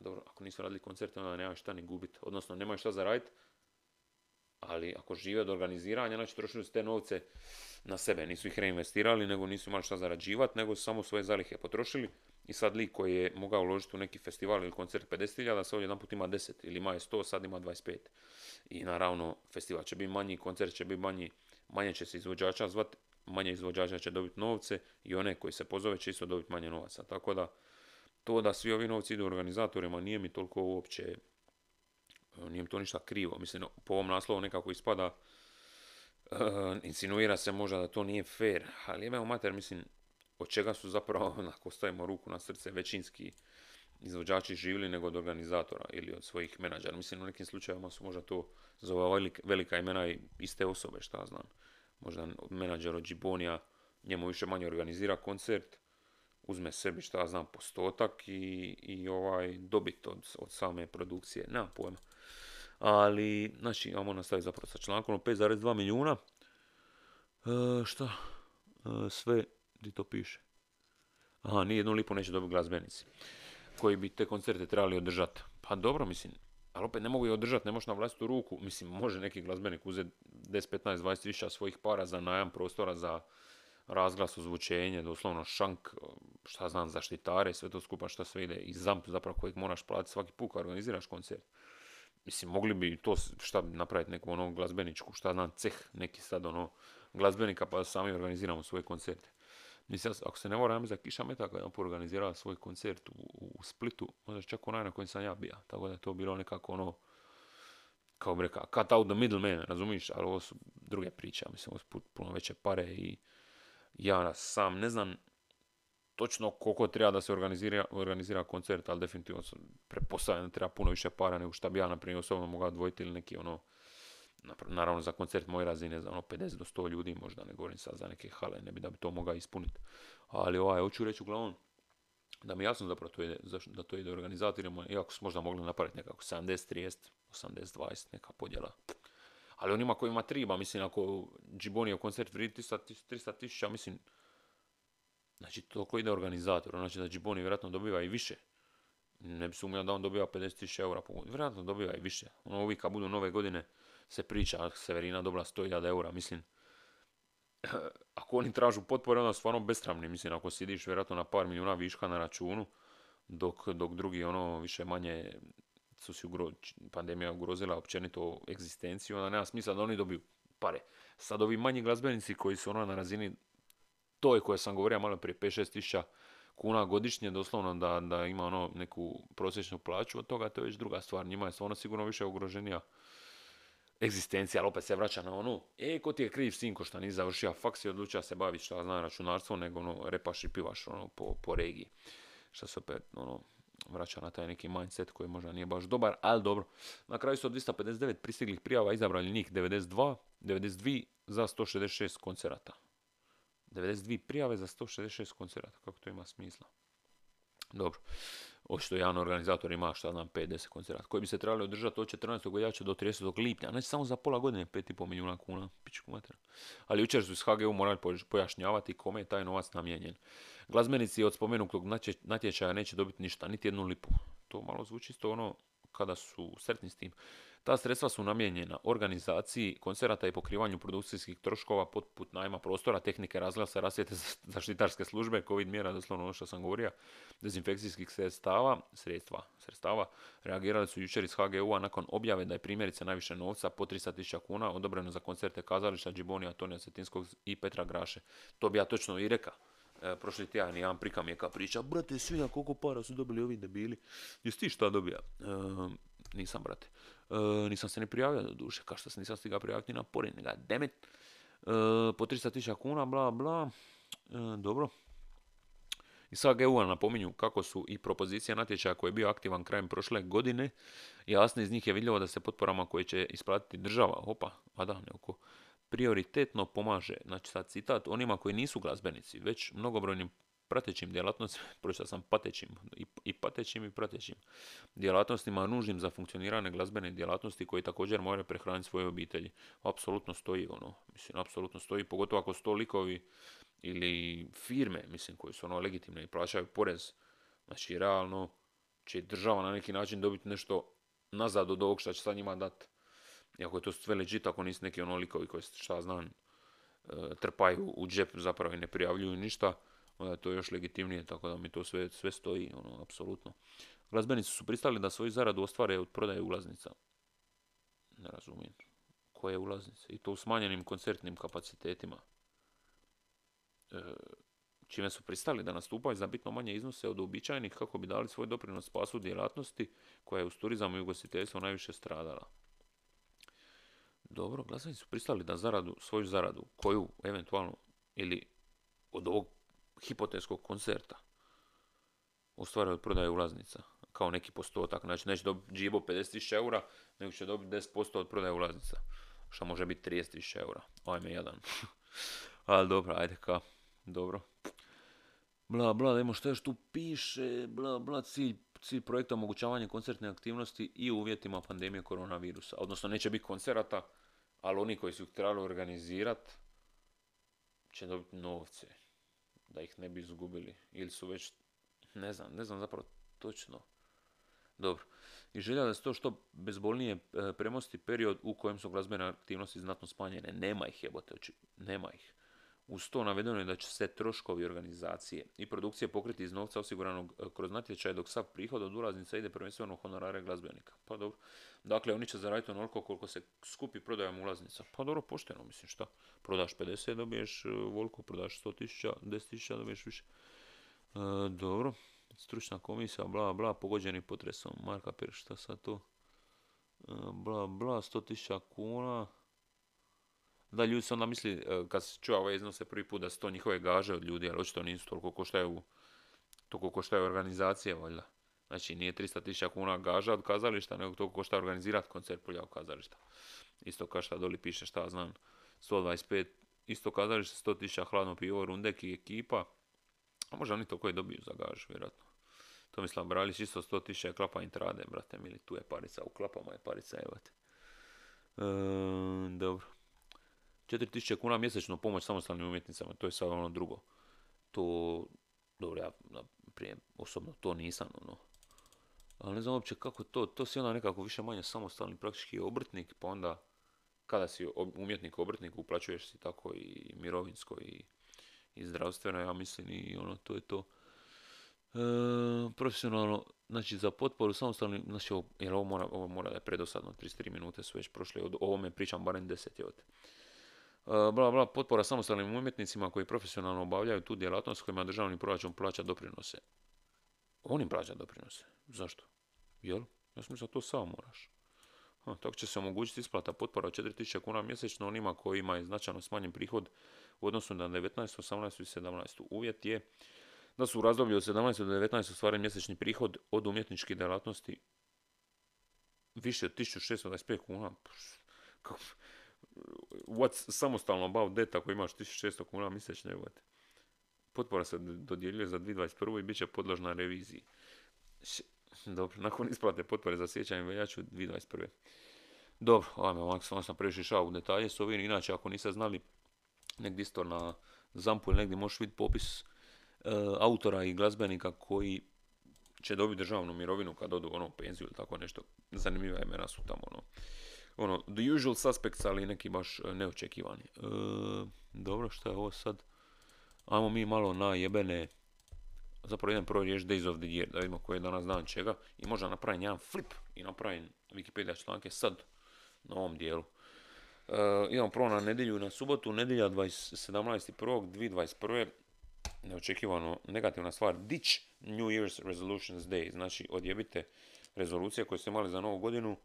dobro, ako nisu radili koncerte, onda nemaju šta ni gubiti, odnosno nemaju šta zaraditi, ali ako žive od organiziranja, znači trošili su te novce na sebe, nisu ih reinvestirali, nego nisu imali šta zarađivati, nego samo svoje zalihe potrošili i sad lik koji je mogao uložiti u neki festival ili koncert 50.000, sad jedan put ima 10 ili ima je 100, sad ima 25. I naravno, festival će biti manji, koncert će biti manji, manje će se izvođača zvat, manje izvođača će dobiti novce i one koji se pozove će isto dobiti manje novaca. Tako da, to da svi ovi novci idu organizatorima nije mi toliko uopće, nije mi to ništa krivo. Mislim, po ovom naslovu nekako ispada, uh, insinuira se možda da to nije fair, ali imamo mater, mislim, od čega su zapravo, ako stavimo ruku na srce, većinski izvođači živjeli nego od organizatora ili od svojih menadžera. Mislim, u nekim slučajevima su možda to za ova velika imena i iste osobe, šta znam. Možda menadžer od Gibonija, njemu više manje organizira koncert, uzme sebi, šta znam, postotak i, i ovaj, dobit od, same produkcije. Nema pojma. Ali, znači, imamo nastaviti zapravo sa člankom 5,2 milijuna. E, šta? E, sve gdje to piše? Aha, ni jednu lipu neće dobiti glazbenici koji bi te koncerte trebali održati. Pa dobro, mislim, ali opet ne mogu je održati, ne možeš na vlastitu ruku. Mislim, može neki glazbenik uzeti 10, 15, 20 više svojih para za najam prostora, za razglas, ozvučenje, doslovno šank, šta znam, zaštitare, sve to skupa što sve ide i zamp zapravo kojeg moraš platiti svaki put organiziraš koncert. Mislim, mogli bi to šta napraviti neku ono glazbeničku, šta znam, ceh neki sad ono glazbenika pa sami organiziramo svoje koncerte. Mislim, ako se ne moram za Kiša Metaka je organizirala svoj koncert u, u Splitu, možda čak onaj na kojem sam ja bio. Tako da je to bilo nekako ono, kao bi rekao, cut out the middle razumiješ? Ali ovo su druge priče, mislim, ovo su puno veće pare i ja sam ne znam točno koliko treba da se organizira, organizira koncert, ali definitivno prepostavljam da treba puno više para nego što bi ja, na primjer, osobno mogao odvojiti ili neki ono, naravno za koncert moje razine za ono 50 do 100 ljudi možda ne govorim sad za neke hale ne bi da bi to mogao ispuniti ali ovaj hoću reći uglavnom da mi jasno zapravo to ide, da to ide organizatorima iako su možda mogli napraviti nekako 70 30 80 20 neka podjela. Ali onima kojima triba mislim ako Džibonija koncert vridi 300 tisuća mislim znači toliko ide organizator znači da Džiboni vjerojatno dobiva i više. Ne bi sumnjao da on dobiva 50.000 eura po vjerojatno dobiva i više. Ono uvijek kad budu nove godine se priča, Severina dobila 100.000 eura, mislim, ako oni tražu potpore, onda stvarno bestramni, mislim, ako sidiš vjerojatno na par milijuna viška na računu, dok, dok drugi ono više manje su si ugro, pandemija ugrozila općenito egzistenciju, onda nema smisla da oni dobiju pare. Sad ovi manji glazbenici koji su ono na razini to je koje sam govorio malo prije 5-6 tisuća kuna godišnje, doslovno da, da ima ono neku prosječnu plaću, od toga to je već druga stvar. Njima je stvarno sigurno više ugroženija egzistencija, ali opet se vraća na onu, e, ko ti je kriv sinko što nisi završio faks i odlučio se baviti šta zna računarstvo, nego ono, repaš i pivaš ono, po, po regiji. Što se opet ono, vraća na taj neki mindset koji možda nije baš dobar, ali dobro. Na kraju su od 259 pristiglih prijava izabrali njih 92, 92 za 166 koncerata. 92 prijave za 166 koncerata, kako to ima smisla. Dobro očito jedan organizator ima šta znam 5-10 koncerata koji bi se trebali održati od 14. veljače do 30. lipnja. Znači samo za pola godine 5,5 milijuna kuna, pičku mater. Ali jučer su iz HGU morali pojašnjavati kome je taj novac namijenjen. Glazbenici od spomenutog natječaja neće dobiti ništa, niti jednu lipu. To malo zvuči isto ono kada su sretni s tim. Ta sredstva su namijenjena organizaciji koncerata i pokrivanju produkcijskih troškova poput najma prostora, tehnike razglasa, rasvijete zaštitarske službe, covid mjera, doslovno ono što sam govorio, dezinfekcijskih sredstava, sredstva, sredstava, reagirali su jučer iz HGU-a nakon objave da je primjerice najviše novca po 300.000 kuna odobreno za koncerte kazališta Džibonija, Antonija Cetinskog i Petra Graše. To bi ja točno i rekao. E, prošli tjedan jedan prika mi je priča, brate, svi koliko para su dobili ovi debili. Jesi ti šta dobija? E, nisam, brate. E, nisam se ni prijavio do duše, kao što se nisam stigao prijaviti na porin, ga demet. E, po 300.000 kuna, bla bla. E, dobro. I sad EU napominju kako su i propozicija natječaja koji je bio aktivan krajem prošle godine, jasno iz njih je vidljivo da se potporama koje će isplatiti država, opa, a da, neko, prioritetno pomaže, znači sad citat, onima koji nisu glazbenici, već mnogobrojnim pratećim djelatnostima, pročitao sam patećim i, i patećim i pratećim djelatnostima nužnim za funkcioniranje glazbene djelatnosti koji također moraju prehraniti svoje obitelji. Apsolutno stoji ono, mislim, apsolutno stoji, pogotovo ako sto likovi ili firme, mislim, koji su ono legitimne i plaćaju porez, znači realno će država na neki način dobiti nešto nazad od ovog što će sad njima dati. Iako je to sve legit, ako nisu neki ono likovi koji šta znam, e, trpaju u džep zapravo i ne prijavljuju ništa, onda je to još legitimnije, tako da mi to sve, sve stoji, ono, apsolutno. Glazbenici su pristali da svoju zaradu ostvare od prodaje ulaznica. Ne razumijem. Koje ulaznice? I to u smanjenim koncertnim kapacitetima. E, čime su pristali da nastupaju za bitno manje iznose od uobičajenih kako bi dali svoj doprinos spasu djelatnosti koja je uz turizam i ugostiteljstvo najviše stradala. Dobro, glazbenici su pristali da zaradu, svoju zaradu, koju eventualno ili od ovog hipotetskog koncerta ostvare od prodaje ulaznica kao neki postotak. Znači neće dobiti džibo 50.000 eura, nego će dobiti 10% od prodaje ulaznica. Što može biti 30.000 eura. Ajme jedan. Ali dobro, ajde ka. Dobro. Bla, bla, da što još tu piše. Bla, bla, cilj, cilj projekta omogućavanje koncertne aktivnosti i uvjetima pandemije koronavirusa. Odnosno neće biti koncerata, ali oni koji su trebali organizirati će dobiti novce da ih ne bi izgubili. Ili su već, ne znam, ne znam zapravo točno. Dobro. I želja da se to što bezbolnije e, premosti period u kojem su glazbene aktivnosti znatno smanjene. Nema ih jebote, nema ih. Uz to navedeno je da će se troškovi organizacije i produkcije pokriti iz novca osiguranog e, kroz natječaj, dok sav prihod od ulaznica ide prvenstveno honorare glazbenika. Pa dobro. Dakle, oni će zaraditi onoliko koliko se skupi prodajom ulaznica. Pa dobro, pošteno, mislim šta. Prodaš 50, dobiješ e, volko, prodaš 100 10 dobiješ više. E, dobro. Stručna komisija, bla, bla, pogođeni potresom. Marka Pir, šta sad to? Bla, bla, 100 kuna da ljudi se onda misli, e, kad se čuva ove iznose prvi put da su to njihove gaže od ljudi, ali očito nisu toliko koštaju, toliko koštaju organizacije, valjda. Znači nije 300.000 kuna gaža od kazališta, nego toliko košta organizirati koncert polja kazališta. Isto kao šta doli piše, šta znam, 125, isto kazalište, 100.000 hladno pivo, rundek i ekipa. A možda oni to koji dobiju za gažu, vjerojatno. To mislim, Bralić isto 100.000 klapa intrade, brate mili, tu je parica, u klapama je parica, evo te. E, dobro. 4000 kuna mjesečno pomoć samostalnim umjetnicama, to je sad ono drugo. To, dobro, ja prije osobno to nisam, ono. Ali ne znam uopće kako to, to si onda nekako više manje samostalni praktički obrtnik, pa onda kada si umjetnik obrtnik uplaćuješ si tako i mirovinsko i, i zdravstveno, ja mislim i ono, to je to. E, profesionalno, znači za potporu samostalnim, znači ovo, jer ovo mora, ovo mora da je predosadno, 33 minute su već prošle, o ovome pričam barem 10 je od. E, bla, bla, potpora samostalnim umjetnicima koji profesionalno obavljaju tu djelatnost kojima državni proračun plaća doprinose. Oni plaća doprinose. Zašto? Jel? Ja sam to sam moraš. Ha, tako će se omogućiti isplata potpora od 4000 kuna mjesečno onima kojima je značajno smanjen prihod u odnosu na 19, 18 i 17. Uvjet je da su u razdoblju od 17 do 19 ostvaren mjesečni prihod od umjetničke djelatnosti više od 1625 kuna. Kako? What's samostalno about that ako imaš 1600 kuna mjesečno, evo Potpora se dodjeljuje za 2021. i bit će podložna reviziji. Dobro, nakon isplate potpore za sjećanje veljaču 2021. Dobro, ajme, sam, sam previše išao u detalje s ovim, inače ako niste znali, negdje isto na Zampu ili negdje možeš vidjeti popis e, autora i glazbenika koji će dobiti državnu mirovinu kad odu ono penziju ili tako nešto. Zanimljiva imena su tamo ono ono, the usual suspects, ali neki baš e, neočekivani. E, dobro, što je ovo sad? Ajmo mi malo na jebene, zapravo idem prvo riješ Days of the Year, da vidimo koji je danas dan čega, i možda napravim jedan flip i napravim Wikipedia članke sad, na ovom dijelu. Uh, idemo prvo na nedjelju na subotu, nedjelja 17.1.2021. Neočekivano negativna stvar, ditch New Year's Resolutions Day, znači odjebite rezolucije koje ste imali za novu godinu,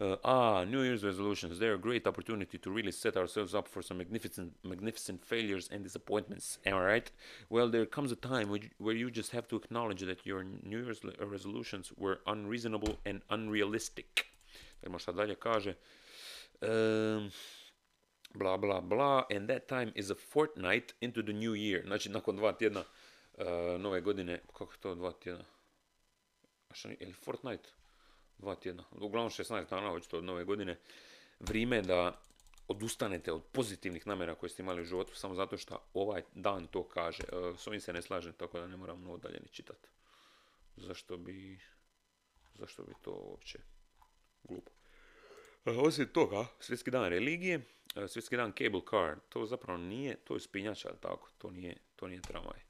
Uh, ah, New Year's resolutions. They're a great opportunity to really set ourselves up for some magnificent, magnificent failures and disappointments. Am I right? Well, there comes a time where you, just have to acknowledge that your New Year's le- resolutions were unreasonable and unrealistic. Idemo šta dalje kaže. Um, bla bla bla, and that time is a fortnight into the new year. Znači, nakon dva tjedna uh, nove godine, kako to dva tjedna? A šta, je? Dva tjedna. Uglavnom 16 dana očito od nove godine. Vrijeme je da odustanete od pozitivnih namjera koje ste imali u životu samo zato što ovaj dan to kaže. Uh, s ovim se ne slažem, tako da ne moram mnogo dalje ni čitati. Zašto bi... Zašto bi to uopće glupo? E, Osim toga, svjetski dan religije, e, svjetski dan cable car, to zapravo nije, to je spinjača, tako, to nije, to nije tramvaj.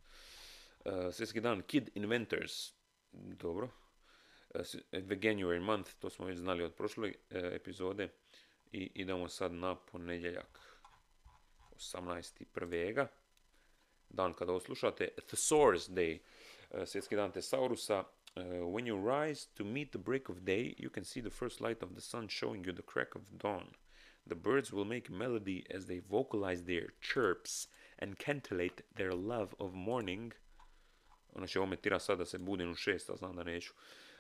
E, Svjetski dan kid inventors, dobro. E, The January month, to smo već znali od prošle e, epizode. I idemo sad na ponedjeljak, 18.1. Dan kada ovo slušate, Thesaurus Day, e, svjetski dan Tesaurusa. Uh, when you rise to meet the break of day, you can see the first light of the sun showing you the crack of dawn. The birds will make melody as they vocalize their chirps and cantillate their love of morning. Ono će ovo me tira sad da se budim u šest, a znam da neću.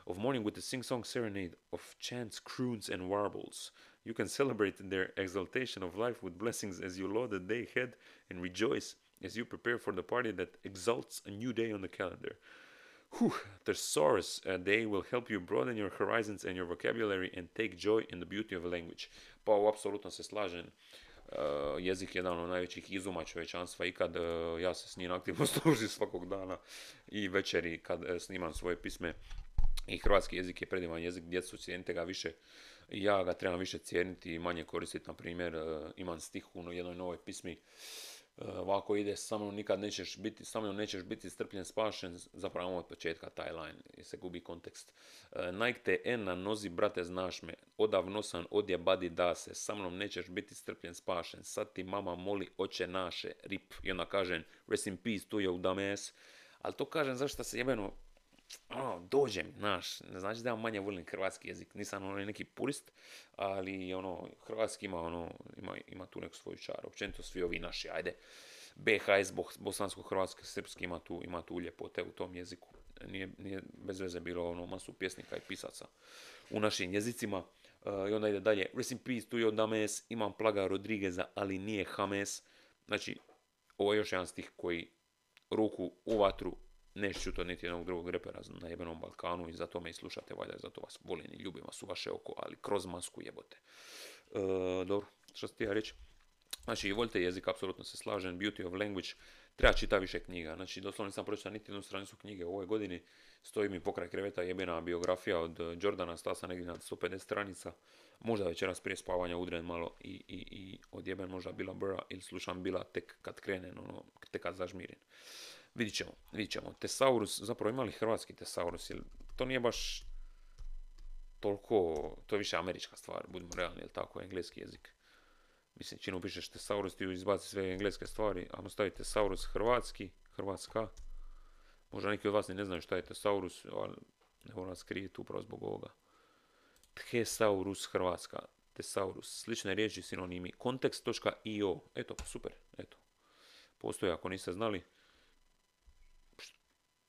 Of morning with a sing-song serenade of chants, croons and warbles. You can celebrate their exaltation of life with blessings as you laud the day ahead and rejoice as you prepare for the party that exalts a new day on the calendar. Whew, Thesaurus uh, Day will help you broaden your horizons and your vocabulary and take joy in the beauty of language. Pa apsolutno se slažem. Uh, jezik je jedan od najvećih izuma čovječanstva i kad uh, ja se s njim aktivno služim svakog dana i večeri kad uh, snimam svoje pisme i hrvatski jezik je predivan jezik, djecu cijenite ga više, ja ga trebam više cijeniti i manje koristiti, na primjer, uh, imam stih u jednoj novoj pismi, Uh, ovako ide, sa mnom nikad nećeš biti, sa mnom nećeš biti strpljen, spašen, zapravo od početka taj line, jer se gubi kontekst. Uh, Nike te en na nozi, brate, znaš me, odavno sam odje badi da se, sa mnom nećeš biti strpljen, spašen, sad ti mama moli oče naše, rip, i onda kažem, rest in peace, tu je u dames, ali to kažem zašto se jebeno, ono, dođem, znaš, ne znači da ja manje volim hrvatski jezik, nisam ono neki purist, ali ono, hrvatski ima ono, ima, ima tu neku svoju čaru, općenito svi ovi naši, ajde, BHS, bo- bosansko-hrvatski, srpski ima tu, ima tu ljepote u tom jeziku, nije, nije bez veze bilo ono masu pjesnika i pisaca u našim jezicima, Uh, i onda ide dalje, rest in peace, tu je od Dames, imam plaga Rodrigueza, ali nije James, znači, ovo je još jedan stih koji ruku u vatru neću čuti od niti jednog drugog repera na jebenom Balkanu i zato me i slušate, valjda zato vas volim i ljubim vas u vaše oko, ali kroz masku jebote. E, dobro, što ste ja reći? Znači, volite jezik, apsolutno se slažem, Beauty of Language, treba čita više knjiga, znači doslovno nisam pročitao niti jednu stranicu knjige u ovoj godini, stoji mi pokraj kreveta jebena biografija od Jordana, stala sam negdje na 150 stranica, možda večeras prije spavanja udren malo i, i, i odjeben možda Bila Burra ili slušam Bila tek kad krenem, ono, tek kad zažmirim. Vidit ćemo, vidit ćemo. Tesaurus, zapravo imali hrvatski Tesaurus, jer to nije baš toliko, to je više američka stvar, budimo realni, jel tako, engleski jezik. Mislim, čim upišeš Tesaurus, ti izbaci sve engleske stvari, a stavite Tesaurus hrvatski, hrvatska. Možda neki od vas ne znaju šta je Tesaurus, ali ne moram skrijeti upravo zbog ovoga. Thesaurus hrvatska, Tesaurus, slične riječi, sinonimi, kontekst.io, eto, super, eto. Postoji ako niste znali,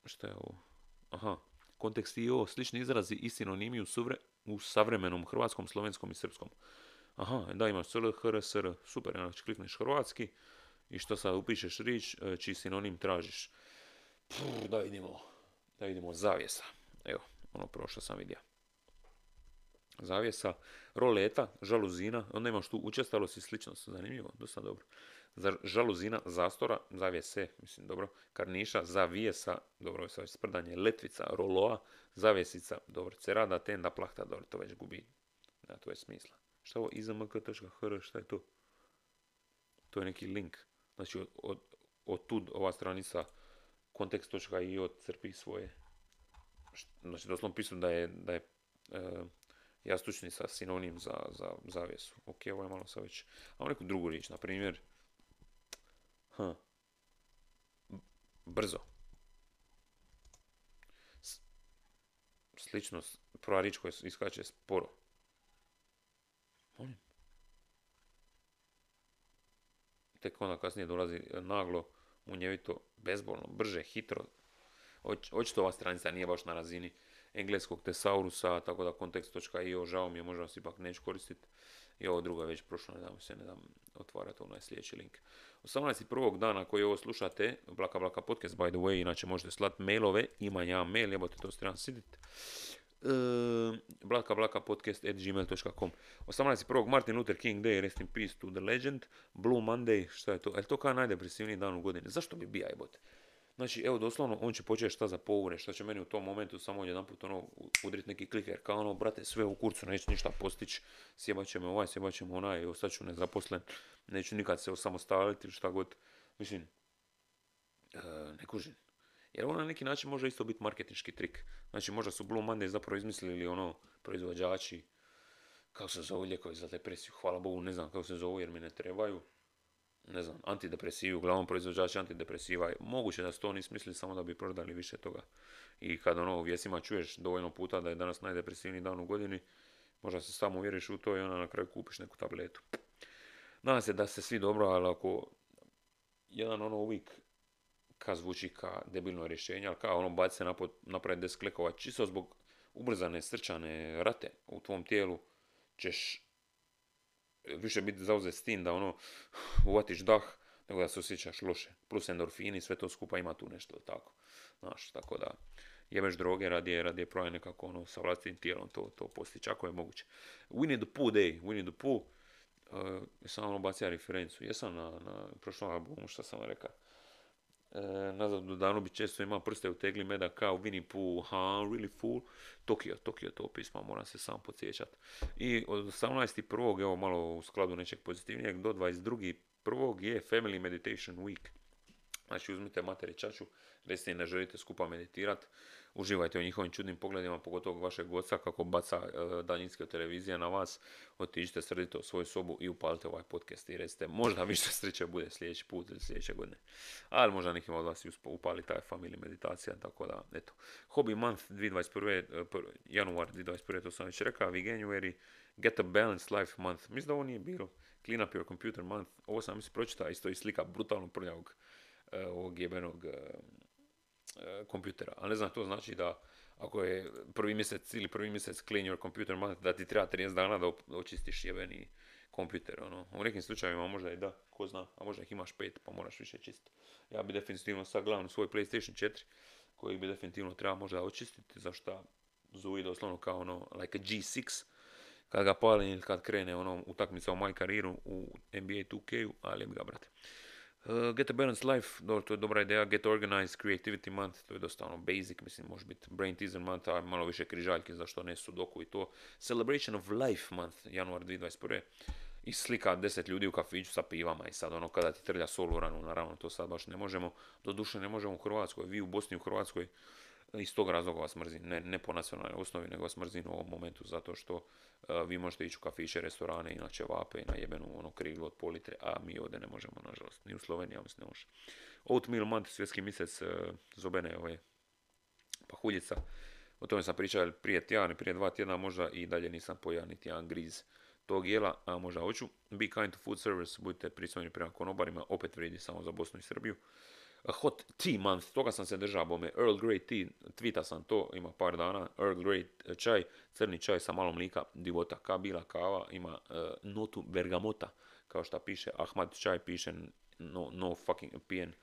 šta je ovo? Aha, kontekst IO, slični izrazi i sinonimi u, suvre, u savremenom hrvatskom, slovenskom i srpskom. Aha, da imaš CL, HR, SR, super, znači klikneš hrvatski i što sad upišeš riječ e, čiji sinonim tražiš. Puh, da vidimo, da vidimo zavjesa. Evo, ono prvo što sam vidio. Zavjesa, roleta, žaluzina, onda imaš tu učestalost i sličnost, zanimljivo, dosta dobro. Žaluzina, zastora, zavjese, mislim dobro, karniša, zavijesa, dobro, već sprdanje, letvica, roloa, zavjesica, dobro, cerada, tenda, plahta, dobro, to već gubi, da, to je smisla. Šta je ovo? Izmk.hr, šta je to? To je neki link, znači od, od, od tud ova stranica kontekst.io crpi svoje, znači doslovno pisu da je, da je e, jastučnica sinonim za, za zavjesu. Ok, ovo je malo sad već, a neku drugu riječ, na primjer, Brzo. Slično, prva riječ koja iskače sporo. Molim? Tek onda kasnije dolazi naglo, munjevito, bezbolno, brže, hitro. Očito ova stranica nije baš na razini engleskog tesaurusa, tako da kontekst.io, žao mi je, možda vas ipak neću koristiti. I ovo drugo je već prošlo, ne dam se, ne dam otvarati onaj sljedeći link. 18. dana koji ovo slušate, Blaka Blaka Podcast, by the way, inače možete slati mailove, ima ja mail, jebote, to ste sidit. Uh, blaka blaka podcast at gmail.com 18.1. Martin Luther King Day, rest in peace to the legend. Blue Monday, šta je to? Je to kao najdepresivniji dan u godini? Zašto bi bija jebote? Znači, evo doslovno, on će početi šta za povure, šta će meni u tom momentu samo jedan put ono, udriti neki kliker, kao ono, brate, sve u kurcu, neću ništa postići, sjebat će me ovaj, sjebat će me onaj, ostat ću nezaposlen, neću nikad se osamostaliti šta god. Mislim, e, ne kužim. Jer ovo na neki način može isto biti marketinški trik. Znači, možda su Blue Monday zapravo izmislili ono, proizvođači, kako se zove lijekovi za depresiju, hvala Bogu, ne znam kako se zove jer mi ne trebaju ne znam, antidepresivu, uglavnom proizvođači antidepresiva, moguće da su to oni smislili samo da bi prodali više toga. I kad ono u vjesima čuješ dovoljno puta da je danas najdepresivniji dan u godini, možda se samo uvjeriš u to i onda na kraju kupiš neku tabletu. Nadam se da se svi dobro, ali ako jedan ono uvijek ka zvuči ka debilno rješenje, ali kao ono baci se napravi desk klekova, čisto zbog ubrzane srčane rate u tvom tijelu, ćeš više biti zauzet s tim da ono uvatiš dah nego da se osjećaš loše. Plus endorfini, sve to skupa ima tu nešto tako. Znaš, tako da jebeš droge, radije, radije proje nekako ono sa vlastitim tijelom to, to postići, ako je moguće. Winnie the Pooh Day, Winnie the Pooh, uh, sam ono bacio referencu, jesam na, na prošlom albumu što sam rekao. E, nazad do danu bi često imao prste u tegli meda kao Winnie Pooh, ha, really fool. Tokio, Tokio to pisma, moram se sam podsjećati. I od 18.1. evo malo u skladu nečeg pozitivnijeg, do 22.1. je Family Meditation Week. Znači uzmite materi čaču, recite ne želite skupa meditirati, uživajte u njihovim čudnim pogledima, pogotovo vašeg oca kako baca e, daljinske televizije na vas, otiđite sredite u svoju sobu i upalite ovaj podcast i recite možda više sreće bude sljedeći put ili sljedeće godine. Ali možda nekim od vas upali taj family meditacija, tako da, eto. Hobby month 2021. E, januar 2021. to sam već rekao, January, get a balanced life month. Mislim da ovo nije bilo. Clean up your computer month. Ovo sam mislim pročitao, isto i slika brutalno prljavog ovog jebenog E, kompjutera. Ali ne znam, to znači da ako je prvi mjesec ili prvi mjesec clean your computer month, da ti treba 30 dana da očistiš jebeni kompjuter. Ono. U nekim slučajevima možda i da, ko zna, a možda ih imaš pet pa moraš više čistiti. Ja bi definitivno sad gledam svoj PlayStation 4 koji bi definitivno treba možda očistiti, zašto zuji doslovno kao ono, like a G6, kad ga palim ili kad krene ono utakmica u moj karijeru u NBA 2K-u, ali ga brate. Uh, get a Balanced Life, dobro, to je dobra ideja. Get Organized Creativity Month, to je dosta ono basic, mislim, može biti Brain Teaser Month, a malo više križaljke, zašto ne sudoku i to. Celebration of Life Month, januar 2021. I slika deset ljudi u kafiću sa pivama i sad ono kada ti trlja sol u ranu, naravno to sad baš ne možemo. Doduše ne možemo u Hrvatskoj, vi u Bosni u Hrvatskoj iz tog razloga vas mrzim, ne, ne po nacionalnoj osnovi, nego vas mrzim u ovom momentu zato što vi možete ići u kafiće, restorane, inače vape i na jebenu ono kriglu od politre, a mi ovdje ne možemo, nažalost, ni u Sloveniji, ja mislim ne može. Oatmeal month, svjetski mjesec, uh, zobene ove pahuljica, o tome sam pričao prije tjedan, prije dva tjedna možda i dalje nisam pojao niti jedan griz tog jela, a možda hoću. Be kind to food service, budite pristojni prema konobarima, opet vrijedi samo za Bosnu i Srbiju. Hot Tea Month, toga sam se držao, bome Earl Grey Tea, tvita sam to, ima par dana, Earl Grey čaj, crni čaj sa malo mlika, divota, ka bila kava, ima uh, notu bergamota, kao što piše, Ahmad čaj piše, no, no fucking pijen,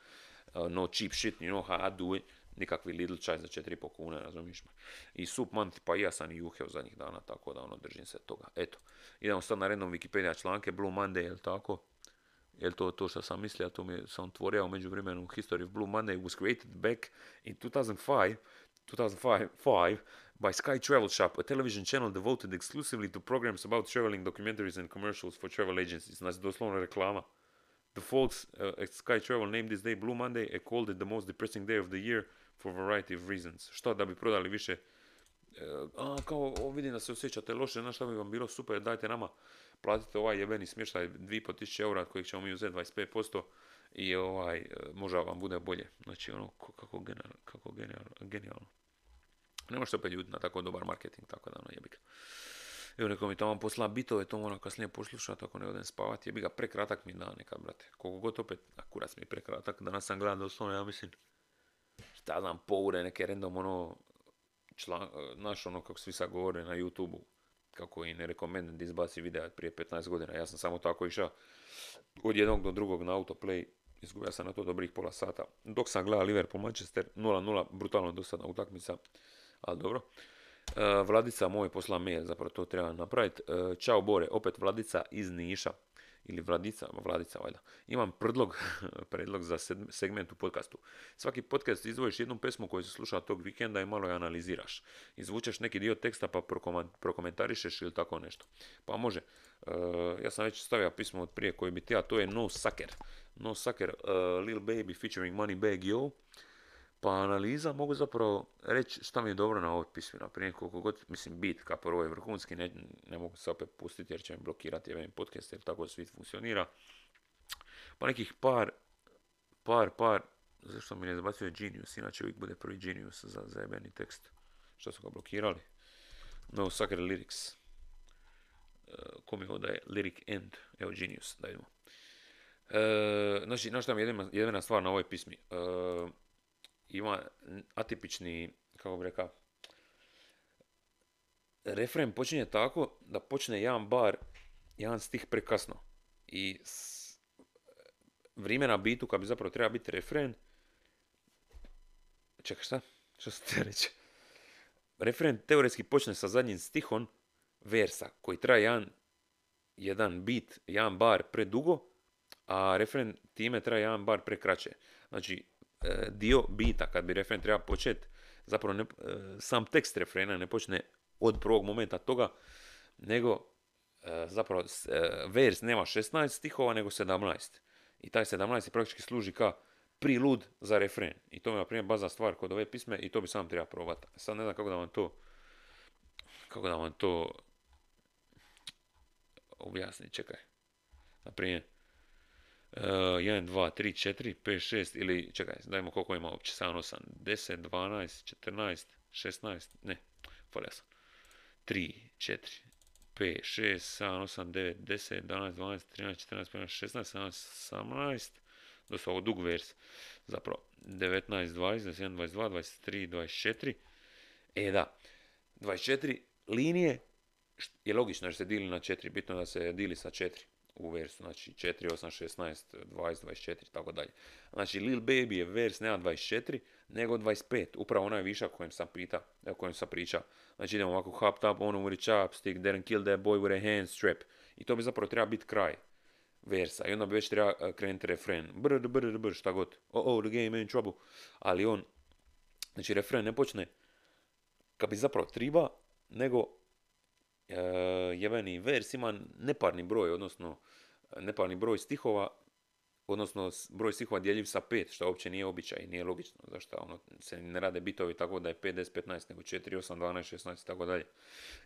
uh, no cheap shit, you know how I do it, nikakvi Lidl čaj za 4,5 kune, razumiješ me. I Soup Month, pa i ja sam i juheo zadnjih dana, tako da ono, držim se toga. Eto, idemo sad na rednom Wikipedia članke, Blue Monday, jel tako? Jel to to što sam mislio, to mi sam otvorio u međuvremenu History of Blue Monday was created back in 2005, 2005 by Sky Travel Shop, a television channel devoted exclusively to programs about traveling documentaries and commercials for travel agencies. Znači, doslovno reklama. The folks uh, at Sky Travel named this day Blue Monday and called it the most depressing day of the year for a variety of reasons. Što da bi prodali više? Uh, a, kao, vidim da se osjećate loše, znaš šta bi vam bilo super, dajte nama platite ovaj jebeni smještaj 2500 eura kojeg ćemo mi uzeti 25% i ovaj, možda vam bude bolje. Znači ono, kako, genijalno, kako genijalno, genijalno. Ne možete opet ljudi na tako dobar marketing, tako da ono jebika. Evo neko mi tamo posla bitove, to moram kasnije poslušati ako ne odem spavati. Je bi ga prekratak mi dan nekad, brate. Koliko god opet, a kurac mi je prekratak. Danas sam gledao doslovno, ja mislim, šta znam, po ure neke random ono, član, znaš ono kako svi sad govore na youtube kako ne rekomendam da izbaci videa prije 15 godina. Ja sam samo tako išao od jednog do drugog na autoplay. Izgubio sam na to dobrih pola sata. Dok sam gledao Liverpool Manchester 0-0, brutalno dosadna utakmica, ali dobro. E, Vladica moj posla mail, zapravo to treba napraviti. E, Ćao Bore, opet Vladica iz Niša. Ili Vladica, Vladica valjda. Imam predlog, predlog za segment u podcastu. Svaki podcast izdvojiš jednu pesmu koju se sluša tog vikenda i malo je analiziraš. Izvučeš neki dio teksta pa prokomentarišeš ili tako nešto. Pa može. E, ja sam već stavio pismo od prije koji bi ti, a to je No Sucker. No Sucker, Lil Baby featuring Money Bag Yo. Pa analiza mogu zapravo reći šta mi je dobro na ovoj pismi. Naprimjer, koliko god, mislim, bit kao prvo je vrhunski, ne, ne mogu se opet pustiti jer će mi blokirati jedan podcast jer tako svi funkcionira. Pa nekih par, par, par, zašto mi ne zabacuje Genius, inače uvijek bude prvi Genius za zajebeni tekst. Što su ga blokirali? No Sucker Lyrics. Ko mi je Lyric End, evo Genius, da idemo. Uh, znači, znaš šta mi je jedina stvar na ovoj pismi? Uh, ima atipični, kako bi rekao, refren počinje tako da počne jedan bar, jedan stih prekasno. I s, vrijeme na bitu kad bi zapravo treba biti refren, čekaj šta? Što se te reći? Refren teoretski počne sa zadnjim stihom versa koji traje jedan, jedan bit, jedan bar predugo, a refren time traje jedan bar prekraće. Znači, dio bita, kad bi refren treba početi, zapravo ne, e, sam tekst refrena ne počne od prvog momenta toga, nego e, zapravo vers nema 16 stihova, nego 17. I taj 17 praktički služi kao prilud za refren. I to mi je, na primjer, bazna stvar kod ove pisme i to bi sam treba probati. Sad ne znam kako da vam to kako da vam to objasni, čekaj. Na primjer, 1, 2, 3, 4, 5, 6 ili čekaj, dajmo koliko ima uopće, 7, 8, 10, 12, 14, 16, ne, falja sam. 3, 4, 5, 6, 7, 8, 9, 10, 11, 12, 13, 14, 15, 16, 17, 18, dosta ovo dug vers, zapravo 19, 20, 21, 22, 23, 24, e da, 24 linije je logično jer se dili na 4, bitno da se dili sa 4 u versu, znači 4, 8, 16, 20, 24, tako dalje. Znači Lil Baby je vers nema 24, nego 25, upravo onaj višak kojem sam pita, o kojem sam priča. Znači idemo ovako hopped up on with a chopstick, didn't kill that boy with a hand strap. I to bi zapravo treba biti kraj versa. I onda bi već treba uh, krenuti refren. Brr, brr, brr, šta god. Oh, oh, the game in trouble. Ali on, znači refren ne počne kad bi zapravo triba, nego jebeni vers ima neparni broj, odnosno neparni broj stihova, odnosno broj stihova djeljiv sa 5, što uopće nije običaj, nije logično, zašto ono, se ne rade bitovi tako da je 5, 10, 15, nego 4, 8, 12, 16 i tako dalje.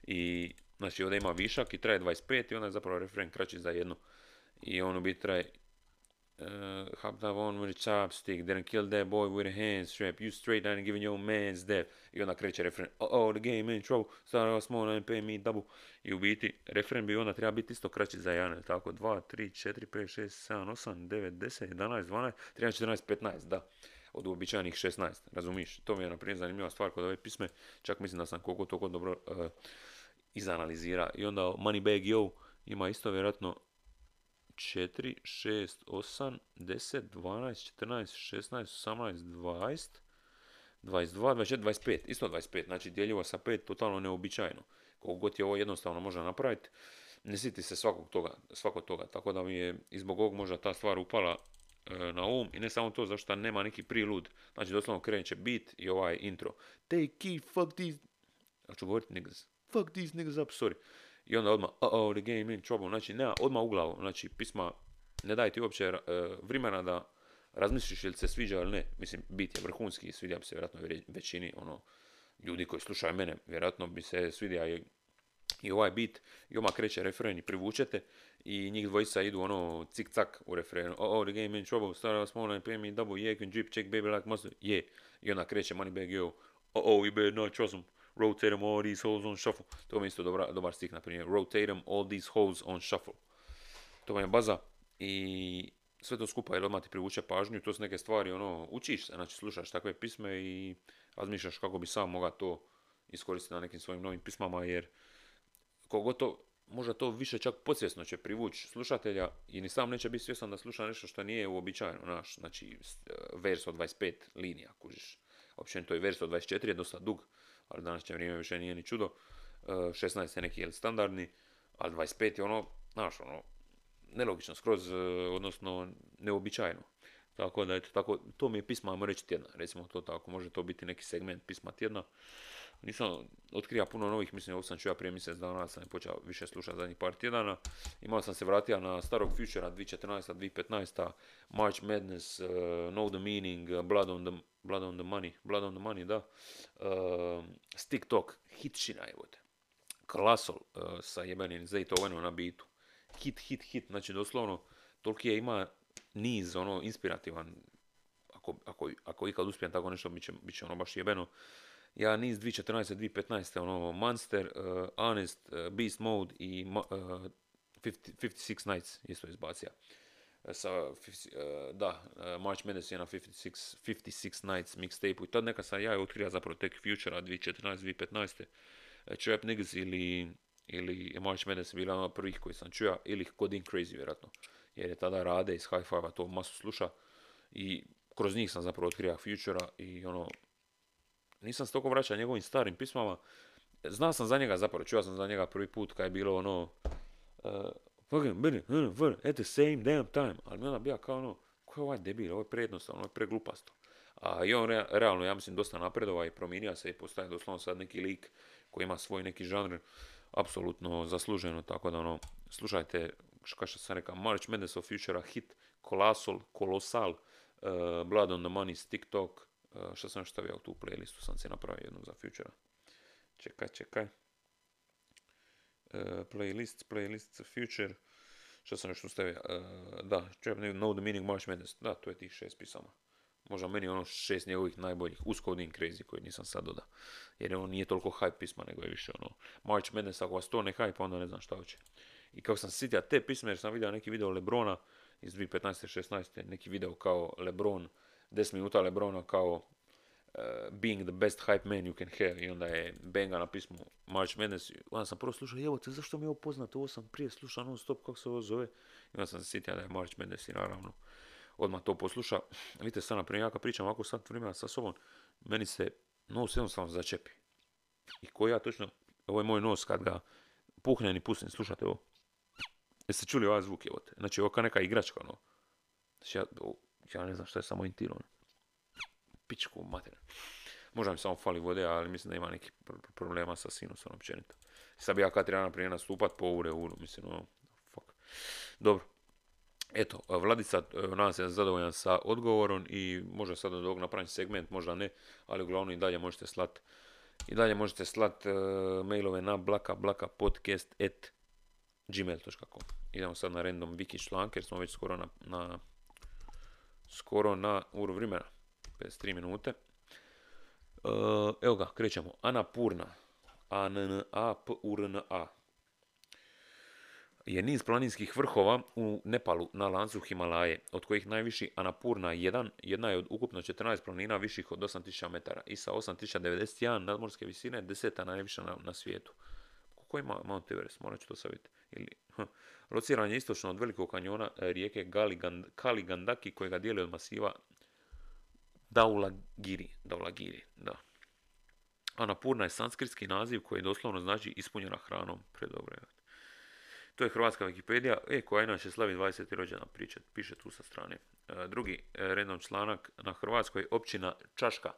I znači ovdje ima višak i traje 25 i onda je zapravo refren kraći za jednu. I on u traje uh, hopped up on with a chopstick, didn't kill that boy with a hand strap, you straight down and giving your man's death. I onda kreće refren, oh, oh, the game in trouble, start small and pay me double. I u biti, refren bi onda treba biti isto kraći za jedan, tako, 2, 3, 4, 5, 6, 7, 8, 9, 10, 11, 12, 13, 14, 15, da. Od uobičajenih 16, razumiš? To mi je, naprimjer, zanimljiva stvar kod ove pisme, čak mislim da sam koliko toliko dobro uh, izanalizira. I onda Moneybag Yo ima isto vjerojatno 4, 6, 8, 10, 12, 14, 16, 18, 20, 22, 24, 25, isto 25, znači dijeljivo sa 5, totalno neobičajno. Koliko god je ovo jednostavno može napraviti, ne siti se svakog toga, svakog toga, tako da mi je i zbog ovog možda ta stvar upala e, na um i ne samo to zašto nema neki prilud, znači doslovno krenut će beat i ovaj intro. Take key, fuck these, fuck these niggas up, sorry. I onda odmah, uh oh, the game in trouble. Znači, nema, odmah u glavu. Znači, pisma ne daje ti uopće uh, vremena da razmisliš ili se sviđa ili ne. Mislim, bit je vrhunski, sviđa bi se vjerojatno većini ono, ljudi koji slušaju mene, vjerojatno bi se svidio i, i ovaj bit. I odmah kreće refren i privučete i njih dvojica idu ono cik-cak u refrenu. Oh, oh, the game in trouble, start small and pay me double, yeah, can drip, check baby like mustard, yeah. I onda kreće money bag, yo, oh, oh, we better not trust him. Rotate them all these hoes on shuffle. To mi je isto dobar stih, na primjer, rotate them all these hoes on shuffle. To vam je baza i sve to skupa, jer odmah ti privuče pažnju, to su neke stvari, ono, učiš se, znači slušaš takve pisme i razmišljaš kako bi sam mogao to iskoristiti na nekim svojim novim pismama, jer kogo to, možda to više čak podsvjesno će privući slušatelja i ni sam neće biti svjestan da sluša nešto što nije uobičajeno, naš, znači vers od 25 linija, kužiš. to je vers od 24 je dosta dug, ali danas će vrijeme više nije ni čudo. 16 je neki jel, standardni, ali 25 je ono, znaš, ono, nelogično skroz, e, odnosno neobičajeno. Tako da, eto, tako, to mi je pisma, ajmo reći tjedna, recimo to tako, može to biti neki segment pisma tjedna. Nisam otkrija puno novih, mislim, ovo sam čuo prije mjesec dana, sam počeo više slušati zadnjih par tjedana. Imao sam se vratio na starog Futura 2014. 2015. March Madness, uh, Know the Meaning, uh, Blood, on the, Blood on the Money, Blood on the Money, da. Uh, Stick Talk, hitšina je vode. Klasol uh, sa jebenim Zaytovenom na bitu. Hit, hit, hit, znači doslovno, toliki je ima niz, ono, inspirativan, ako, ako, ako ikad uspijem tako nešto, bit će, bit će ono baš jebeno ja niz 2014. 2015. ono Monster, uh, Honest, uh, Beast Mode i uh, 50, 56 Nights isto izbacija. Uh, sa, 50, uh, da, March Madness je na 56, 56 Nights mixtape i tad neka sam ja otkrio zapravo tek Futura 2014. 2015. Uh, Trap Niggas ili, ili March Madness je bila ona prvih koji sam čuo ili Coding Crazy vjerojatno. Jer je tada Rade iz High Five-a to masu sluša i kroz njih sam zapravo otkrio Futura i ono, nisam se toliko vraćao njegovim starim pismama. Znao sam za njega zapravo, čuo sam za njega prvi put kad je bilo ono uh, at the same damn time. Ali mi onda bija kao ono, ko je ovaj debil, ovo je prejednostavno, ovo je preglupasto. A i on realno, ja mislim, dosta napredova i promijenio se i postaje doslovno sad neki lik koji ima svoj neki žanr, apsolutno zasluženo, tako da ono, slušajte, kao što sam rekao, March Madness of Future, hit, Colossal, Colossal, uh, Blood on the Money, TikTok, što sam još stavio tu playlistu, sam se napravio jednu za Futura. Čekaj, čekaj. Uh, playlist, playlist Future. Što sam još tu stavio? Uh, da, Trap Know the Meaning March Madness. Da, to je tih šest pisama. Možda meni ono šest njegovih najboljih, uz Coding Crazy koji nisam sad dodao. Jer on nije toliko hype pisma, nego je više ono, March Madness, ako vas to ne hype, onda ne znam šta hoće. I kako sam sitio te pisme, jer sam vidio neki video Lebrona iz 2015. 16. neki video kao Lebron 10 minuta Lebrona kao uh, being the best hype man you can have i onda je Benga na pismu March Madness onda sam prvo slušao, evo te zašto mi je ovo poznato, ovo sam prije slušao non stop, kako se ovo zove i onda sam se sjetio da je March Madness i naravno odmah to posluša. Vidite sad, na primjer, ja kad pričam ovako sad vremena sa sobom, meni se nos jednostavno začepi. I koji ja točno, ovo je moj nos kad ga puhnem i pustim, slušate ovo. Jeste čuli ovaj zvuk, evo te. Znači, ovo kao neka igračka, ono. Znači, ja, ja ne znam što je samo intilon. Pičku mater. Možda mi samo fali vode, ali mislim da ima neki problema sa sinusom općenito. Sad bi ja kad treba naprimjer nastupat po ure uru, mislim, ono, fuck. Dobro. Eto, Vladica, nadam se zadovoljan sa odgovorom i možda sad od ovog napravim segment, možda ne, ali uglavnom i dalje možete slat i dalje možete slat uh, mailove na blaka blaka podcast at gmail.com. Idemo sad na random wiki članke jer smo već skoro na, na skoro na uru vremena, 53 minute. Uh, evo ga, krećemo. Anapurna. A n n a p u r n a je niz planinskih vrhova u Nepalu na lancu Himalaje, od kojih najviši Anapurna 1, jedna je od ukupno 14 planina viših od 8000 metara i sa 8091 nadmorske visine, deseta najviša na, svijetu. Koliko ima Mount Everest, morat ću to savjeti. Ili. Lociran je istočno od velikog kanjona e, rijeke Kaligandaki kojega dijeli od masiva Daulagiri. Daulagiri, da. Anapurna je sanskritski naziv koji doslovno znači ispunjena hranom. Predobro To je hrvatska Wikipedia, e, koja inače slavi 20. rođena priče, piše tu sa strane. E, drugi e, redom članak na Hrvatskoj, općina Čaška.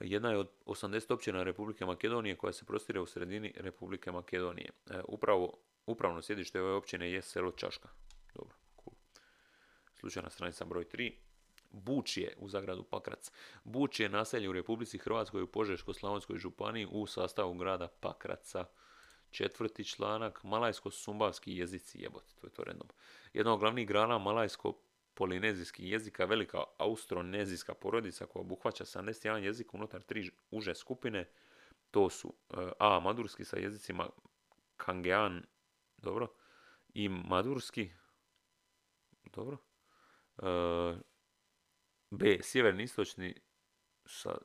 Jedna je od 80 općina Republike Makedonije koja se prostire u sredini Republike Makedonije. Upravo Upravno sjedište ove općine je selo Čaška. Dobro, cool. Slučajna stranica broj 3. Buč je u zagradu Pakrac. Buč je naselje u Republici Hrvatskoj u Požeško-Slavonskoj županiji u sastavu grada Pakraca. Četvrti članak, malajsko-sumbavski jezici, jebot, to je to redom. Jedna od glavnih grana malajsko-polinezijskih jezika, velika austronezijska porodica koja obuhvaća 71 jezik unutar tri uže skupine, To su e, A. Madurski sa jezicima Kangean, dobro, i Madurski, dobro, e, B. Sjeverni istočni sa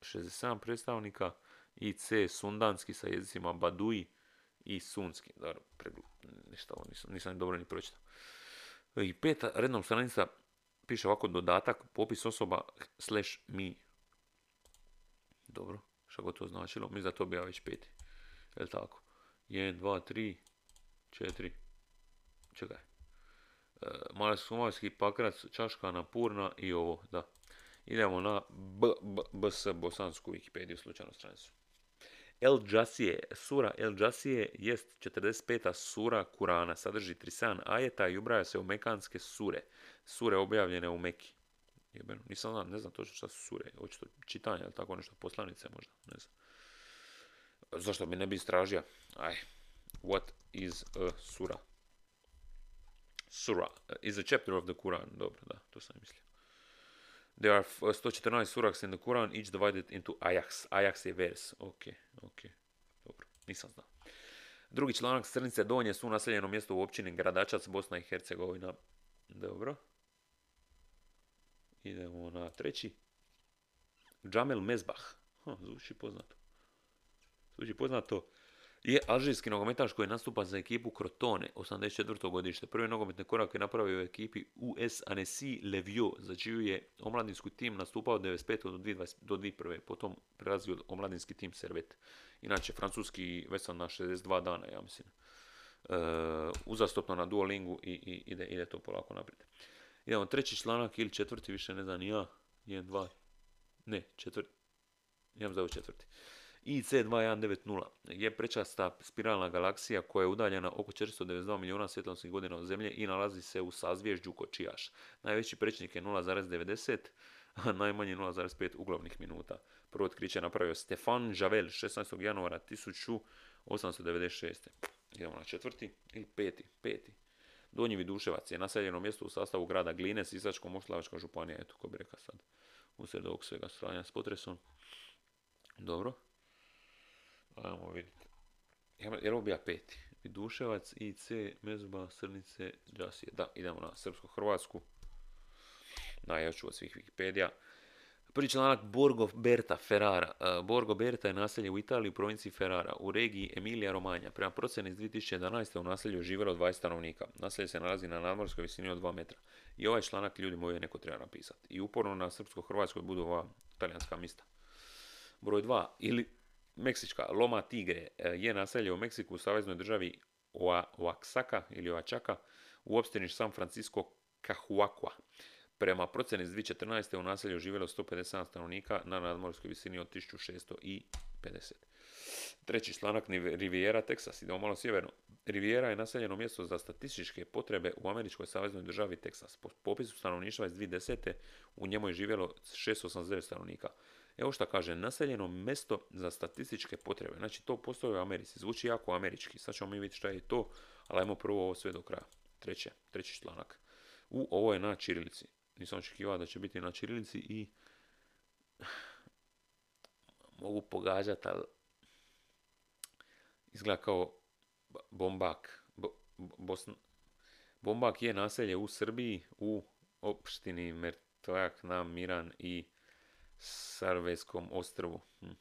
67 predstavnika i C. Sundanski sa jezicima Badui i Sunski. Dobro, ništa ovo nisam, nisam dobro ni pročitao. I peta rednom stranica piše ovako dodatak, popis osoba slash mi. Dobro, što god to značilo, mislim da to bi ja već peti. Je li tako? 1, 2, 3, 4, čekaj. E, Malijski pakrac, čaška napurna i ovo, da. Idemo na B, B, BS, bosansku Wikipediju, slučajnu stranicu. El Jasije, sura El Jasije jest 45. sura Kurana, sadrži 37 ajeta i ubraja se u mekanske sure, sure objavljene u Meki. Jebeno, nisam znam, ne znam točno šta su sure, očito čitanje ili tako nešto, poslanice možda, ne znam. Zašto bi ne bi istražio? Aj, what is a sura? Sura is a chapter of the Quran, dobro, da, to sam mislio. There are 114 suraks in the Quran, each divided into ayaks. Ayaks je vers. Ok, ok. Dobro, nisam znao. Drugi članak Crnice Donje su naseljeno mjesto u općini Gradačac, Bosna i Hercegovina. Dobro. Idemo na treći. Džamel Mezbah. Ha, zvuči poznato. Zvuči poznato je alžirski nogometaš koji nastupa za ekipu Crotone, 84. godište. Prvi nogometni korak je napravio u ekipi US Annecy Levio, za čiju je omladinski tim nastupao od 95. do 2021. do 2001. Potom prelazio omladinski tim Servet. Inače, francuski već na 62 dana, ja mislim. E, uzastopno na Duolingu i, i ide, ide to polako naprijed. Idemo treći članak ili četvrti, više ne znam ja. Jedan, dva, ne, četvrti. Imam za četvrti. IC2190 je prečasta spiralna galaksija koja je udaljena oko 492 milijuna svjetlosnih godina od Zemlje i nalazi se u sazvježđu Kočijaš. Najveći prečnik je 0,90, a najmanji 0,5 uglavnih minuta. Prvo otkriće napravio Stefan Javel 16. januara 1896. Idemo na četvrti ili peti, peti. Donji Viduševac je naseljeno mjesto u sastavu grada Gline, Sisačko-Moslavačka županija, eto ko bi rekao sad, usred ovog svega stranja s potresom. Dobro. Ajmo vidjeti. Jel ovo ja peti? Viduševac, IC, Mezba, Srnice, Džasije. Da, idemo na srpsko-hrvatsku. Najjaču od svih Wikipedija. Prvi članak Borgo Berta, Ferrara. E, Borgo Berta je naselje u Italiji u provinciji Ferrara, u regiji Emilia Romagna. Prema procjeni iz 2011. u naselju živjelo 20 stanovnika. Naselje se nalazi na nadmorskoj visini od 2 metra. I ovaj članak ljudi moji neko treba napisati. I uporno na srpsko-hrvatskoj budu ova talijanska mista. Broj 2. Ili Meksička Loma Tigre e, je naselje u Meksiku u saveznoj državi Oaxaca ili Oaxaca u opštini San Francisco Cahuacua. Prema procjeni iz 2014. u naselju živjelo 157 stanovnika na nadmorskoj visini od 1650. Treći članak Riviera, Texas. Idemo malo sjeverno. Riviera je naseljeno mjesto za statističke potrebe u američkoj saveznoj državi Texas. Po popisu stanovništva iz 2010. u njemu je živjelo 689 stanovnika. Evo što kaže, naseljeno mjesto za statističke potrebe. Znači to postoji u Americi. Zvuči jako američki. Sad ćemo mi vidjeti šta je to, ali ajmo prvo ovo sve do kraja. Treće, treći članak. U, ovo je na čirilici. Nisam očekivao da će biti na čirilici i mogu pogađati, ali izgleda kao Bombak. Bombak je naselje u Srbiji, u opštini Mertojak, Nam, Miran i Sarvejskom ostrvu. Hm.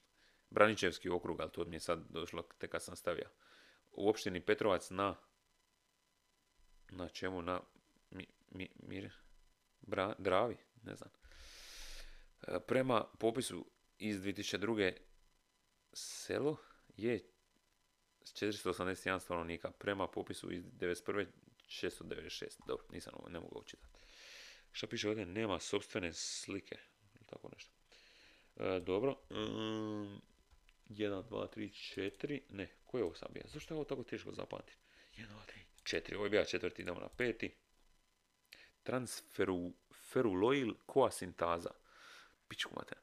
Braničevski okrug, ali to mi je sad došlo tek kad sam stavio. U opštini Petrovac na na čemu? Na mi, mi, mir, bra, Dravi, ne znam. E, prema popisu iz 2002. selo je 481 stanovnika. Prema popisu iz 1991. 696. Dobro, nisam ovo, ne mogu učitati. Šta piše ovdje? Nema sobstvene slike. Tako nešto. E, dobro. 1, 2, 3, 4. Ne, koji je ovo sam bio? Zašto je ovo tako teško zapamtiti? 1, 2, 3, 4. Ovo je bio četvrti, idemo na peti. Transferuloil koasintaza. Pičku mater.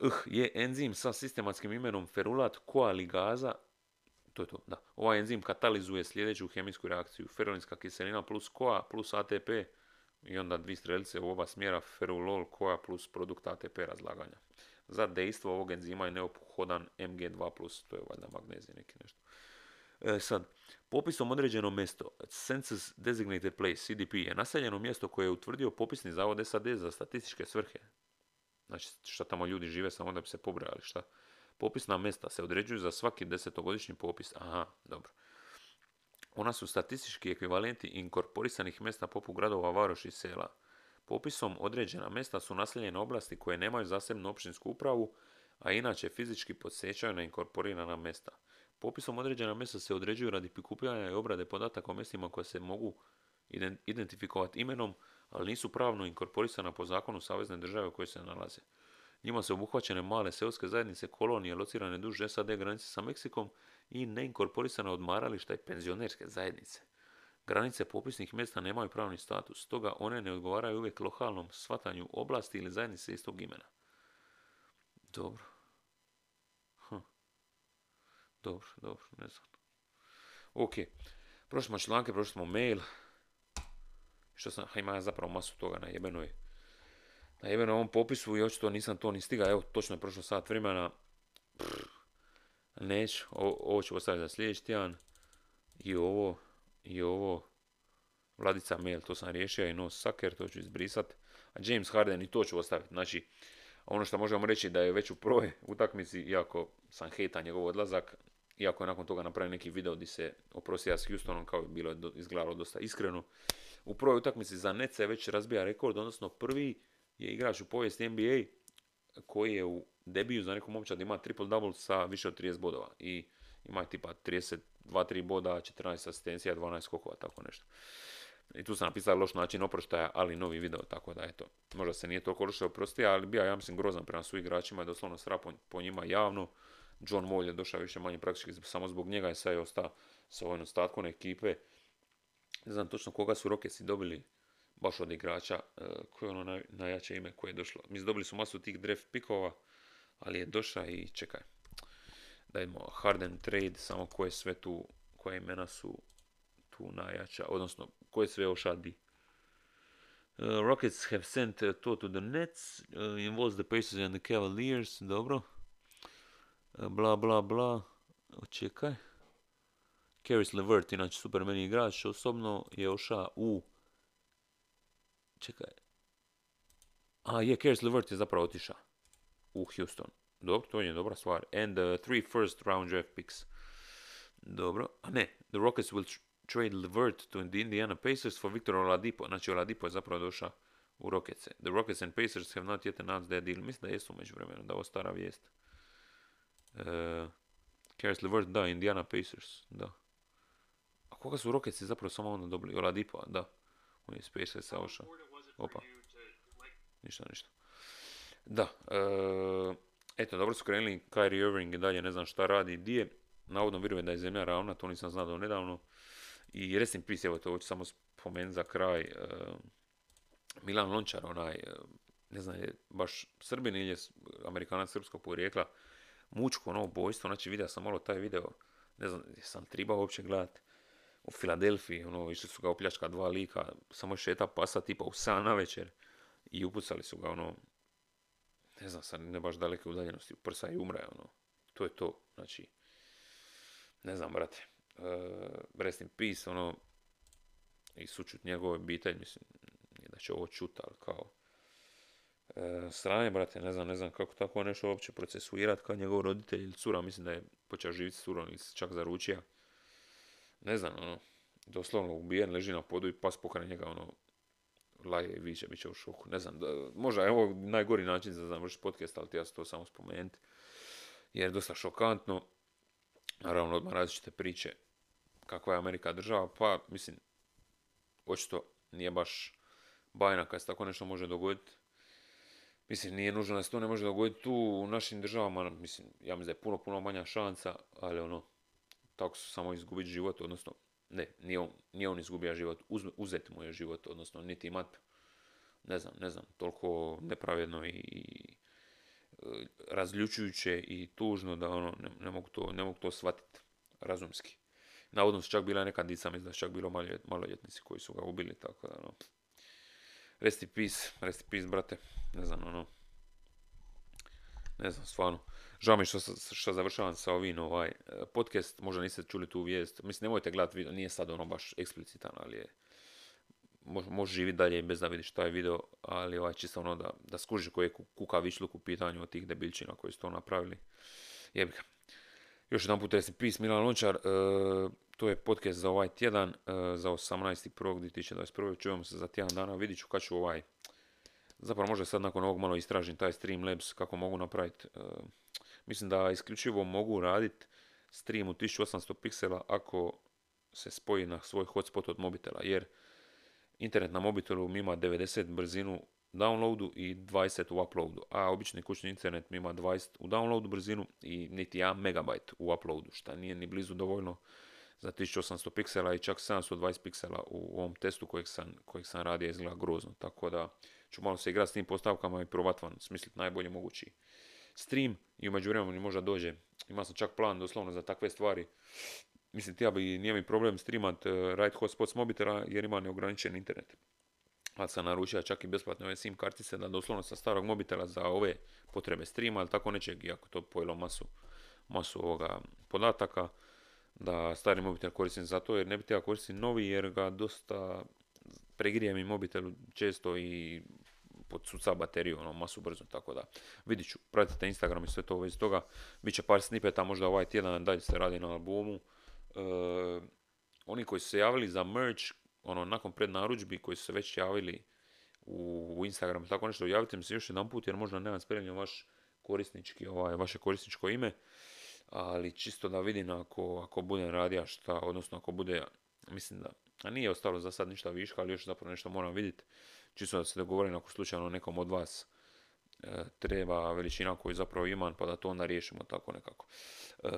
Uh, je enzim sa sistematskim imenom ferulat koaligaza. To je to, da. Ovaj enzim katalizuje sljedeću kemijsku reakciju. Ferolinska kiselina plus koa plus ATP i onda dvi strelice u oba smjera ferulol koja plus produkt ATP razlaganja. Za dejstvo ovog enzima je neophodan MG2+, to je valjda magnezij neki nešto. E, sad, popisom određeno mjesto, Census Designated Place, CDP, je naseljeno mjesto koje je utvrdio popisni zavod SAD za statističke svrhe. Znači, šta tamo ljudi žive samo da bi se pobrali, šta? Popisna mjesta se određuju za svaki desetogodišnji popis. Aha, dobro. Ona su statistički ekvivalenti inkorporisanih mjesta poput gradova, varoši i sela. Popisom određena mjesta su naseljene oblasti koje nemaju zasebnu općinsku upravu, a inače fizički podsjećaju na inkorporirana mjesta. Popisom određena mjesta se određuju radi prikupljanja i obrade podataka o mjestima koje se mogu identifikovati imenom, ali nisu pravno inkorporisana po zakonu savezne države u kojoj se nalaze. Njima su obuhvaćene male seoske zajednice, kolonije locirane duž SAD granice sa Meksikom i neinkorporisana odmarališta i penzionerske zajednice. Granice popisnih mjesta nemaju pravni status, stoga one ne odgovaraju uvijek lokalnom shvatanju oblasti ili zajednice istog imena. Dobro. Hm. Dobro, dobro, ne znam. Ok, prošli smo članke, prošli smo mail. Što sam, ima zapravo masu toga na jebenoj na ovom popisu i očito nisam to ni stigao. Evo, točno je prošlo sat vremena. Neću, ovo ću ostaviti za sljedeći tjedan. I ovo, i ovo. Vladica mail, to sam riješio i no sucker, to ću izbrisat. A James Harden i to ću ostaviti. Znači, ono što možemo reći da je već u prvoj utakmici, iako sam hejta njegov odlazak, iako je nakon toga napravio neki video gdje se oprostio s Houstonom, kao je bilo izgledalo dosta iskreno. U prvoj utakmici za Nece već razbija rekord, odnosno prvi je igrač u povijesti NBA koji je u debiju za neku momčad ima triple-double sa više od 30 bodova. I ima tipa 32-3 boda, 14 asistencija, 12 skokova, tako nešto. I tu sam napisao loš način oproštaja, ali novi video, tako da eto, možda se nije toliko loše oprostio, ali bio ja mislim grozan prema svojim igračima i doslovno sra po, njima javno. John Wall je došao više manje praktički samo zbog njega i sad je ostao sa ovim ostatkom ekipe. Ne znam točno koga su Rocketsi dobili baš od igrača uh, koje je ono najjače ime koje je došlo. Mi dobili su masu tih draft pikova, ali je došao i čekaj. Da imamo Harden trade, samo koje sve tu, koje imena su tu najjača, odnosno koje sve ošadi. Uh, Rockets have sent uh, to to the Nets, uh, involves the Pacers and the Cavaliers, dobro. Bla bla bla, čekaj. Caris LeVert, inače super meni igrač, osobno je oša u Čekaj. A, je, Caris LeVert je zapravo otišao u Houston. Dobro, to je dobra stvar. And uh, three first round draft picks. Dobro. A ne, the Rockets will trade LeVert to the Indiana Pacers for Victor Oladipo. Znači, Oladipo je zapravo došao u Rockets. The Rockets and Pacers have not yet announced their deal. Mislim da jesu među vremenu, da ovo stara vijest. Uh, Caris LeVert, da, Indiana Pacers, da. A koga su Rockets zapravo samo onda dobili? Oladipo, da. On je iz. Opa. Ništa, ništa. Da, e, eto, dobro su krenuli, Kyrie Irving i dalje ne znam šta radi, di je, navodno vjeruje da je zemlja ravna, to nisam znao nedavno. I rest peace, evo to ću samo spomenuti za kraj, e, Milan Lončar, onaj, e, ne znam, je baš Srbin ili je Amerikanac srpskog porijekla, mučko ono ubojstvo, znači vidio sam malo taj video, ne znam, sam trebao uopće gledati u Filadelfiji, ono, išli su ga opljačka dva lika, samo šeta pasa tipa u 7 na večer i upucali su ga, ono, ne znam, sad ne baš daleke udaljenosti, prsa i umre, ono, to je to, znači, ne znam, brate, uh, rest in peace, ono, i sučut njegove obitelj, mislim, nije da će ovo čuti, ali kao, uh, strane, brate, ne znam, ne znam kako tako nešto uopće procesuirati kao njegov roditelj ili cura, mislim da je počeo živjeti s curom ili čak zaručio. Ne znam, ono, doslovno ubijen, leži na podu i pas pokraj njega, ono, laje i viće, bit će u šoku. Ne znam, da, možda je ovo najgori način za završiti podcast, ali ti ja to samo spomenuti. Jer je dosta šokantno. Naravno, odmah različite priče kakva je Amerika država, pa mislim, očito nije baš bajna kad se tako nešto može dogoditi. Mislim, nije nužno da se to ne može dogoditi tu u našim državama, mislim, ja mislim da je puno, puno manja šansa, ali ono, tako su samo izgubiti život, odnosno, ne, nije on, nije on izgubio život, uz, uzet mu je život, odnosno niti imat, ne znam, ne znam, toliko nepravedno i e, razljučujuće i tužno da ono, ne, ne mogu to, ne mogu to shvatiti razumski. Navodno su čak bila neka dica, mislim da su čak bilo maloljetnici koji su ga ubili, tako da ono, rest in peace, rest in peace, brate, ne znam, ono, ne znam, stvarno. Žao mi što, što završavam sa ovim ovaj podcast, možda niste čuli tu vijest. Mislim, nemojte gledati video, nije sad ono baš eksplicitan, ali je može, živjeti dalje bez da vidiš šta je video, ali ovaj čisto ono da, da skuži koji je kuka višluk u pitanju od tih debilčina koji su to napravili. Jebika. Još jedan put peace, Milan Lončar, e, to je podcast za ovaj tjedan, e, za 18.1.2021. Čujemo se za tjedan dana, vidit ću kad ću ovaj, zapravo možda sad nakon ovog malo istražim taj Streamlabs, kako mogu napraviti. E, mislim da isključivo mogu raditi stream u 1800 piksela ako se spoji na svoj hotspot od mobitela, jer internet na mobitelu ima 90 brzinu downloadu i 20 u uploadu, a obični kućni internet ima 20 u downloadu brzinu i niti 1 megabajt u uploadu, što nije ni blizu dovoljno za 1800 piksela i čak 720 piksela u ovom testu kojeg sam, kojeg sam radio izgleda grozno, tako da ću malo se igrati s tim postavkama i probat vam smisliti najbolji mogući stream i umeđu vremenu možda dođe, ima sam čak plan doslovno za takve stvari, mislim, ja bi, nije mi problem streamat uh, Ride Hotspot s mobitela jer ima neograničen internet. Ali sam naručio čak i besplatne ove SIM kartice da doslovno sa starog mobitela za ove potrebe streama, ali tako nečeg, iako to pojelo masu, masu ovoga podataka, da stari mobitel koristim za to, jer ne bi ja koristim novi, jer ga dosta pregrije mi mobitel često i podsuca bateriju, ono, masu brzo, tako da. Vidit ću, pratite Instagram i sve to u vezi toga, bit će par snipeta, možda ovaj tjedan dalje se radi na albumu, uh, oni koji su se javili za merch, ono, nakon prednaručbi, koji su se već javili u, u Instagram, tako nešto, javite mi se još jedan put, jer možda nemam spremljen vaš korisnički, ovaj, vaše korisničko ime, ali čisto da vidim ako, ako budem radija šta, odnosno ako bude, mislim da, a nije ostalo za sad ništa viška, ali još zapravo nešto moram vidjeti, čisto da se dogovorim ako slučajno nekom od vas e, treba veličina koju zapravo imam, pa da to onda riješimo tako nekako. E,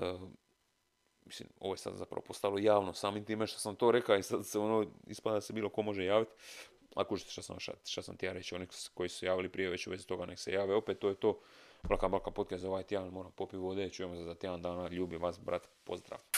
mislim, ovo je sad zapravo postalo javno samim time što sam to rekao i sad se ono, ispada se bilo ko može javiti. Ako što sam, šta sam ti ja reći, oni koji su javili prije već u vezi toga nek se jave, opet to je to. Blaka Blaka podcast za ovaj tjedan, moram popiti vode, čujemo se za tjedan dana, ljubi vas, brat, pozdrav.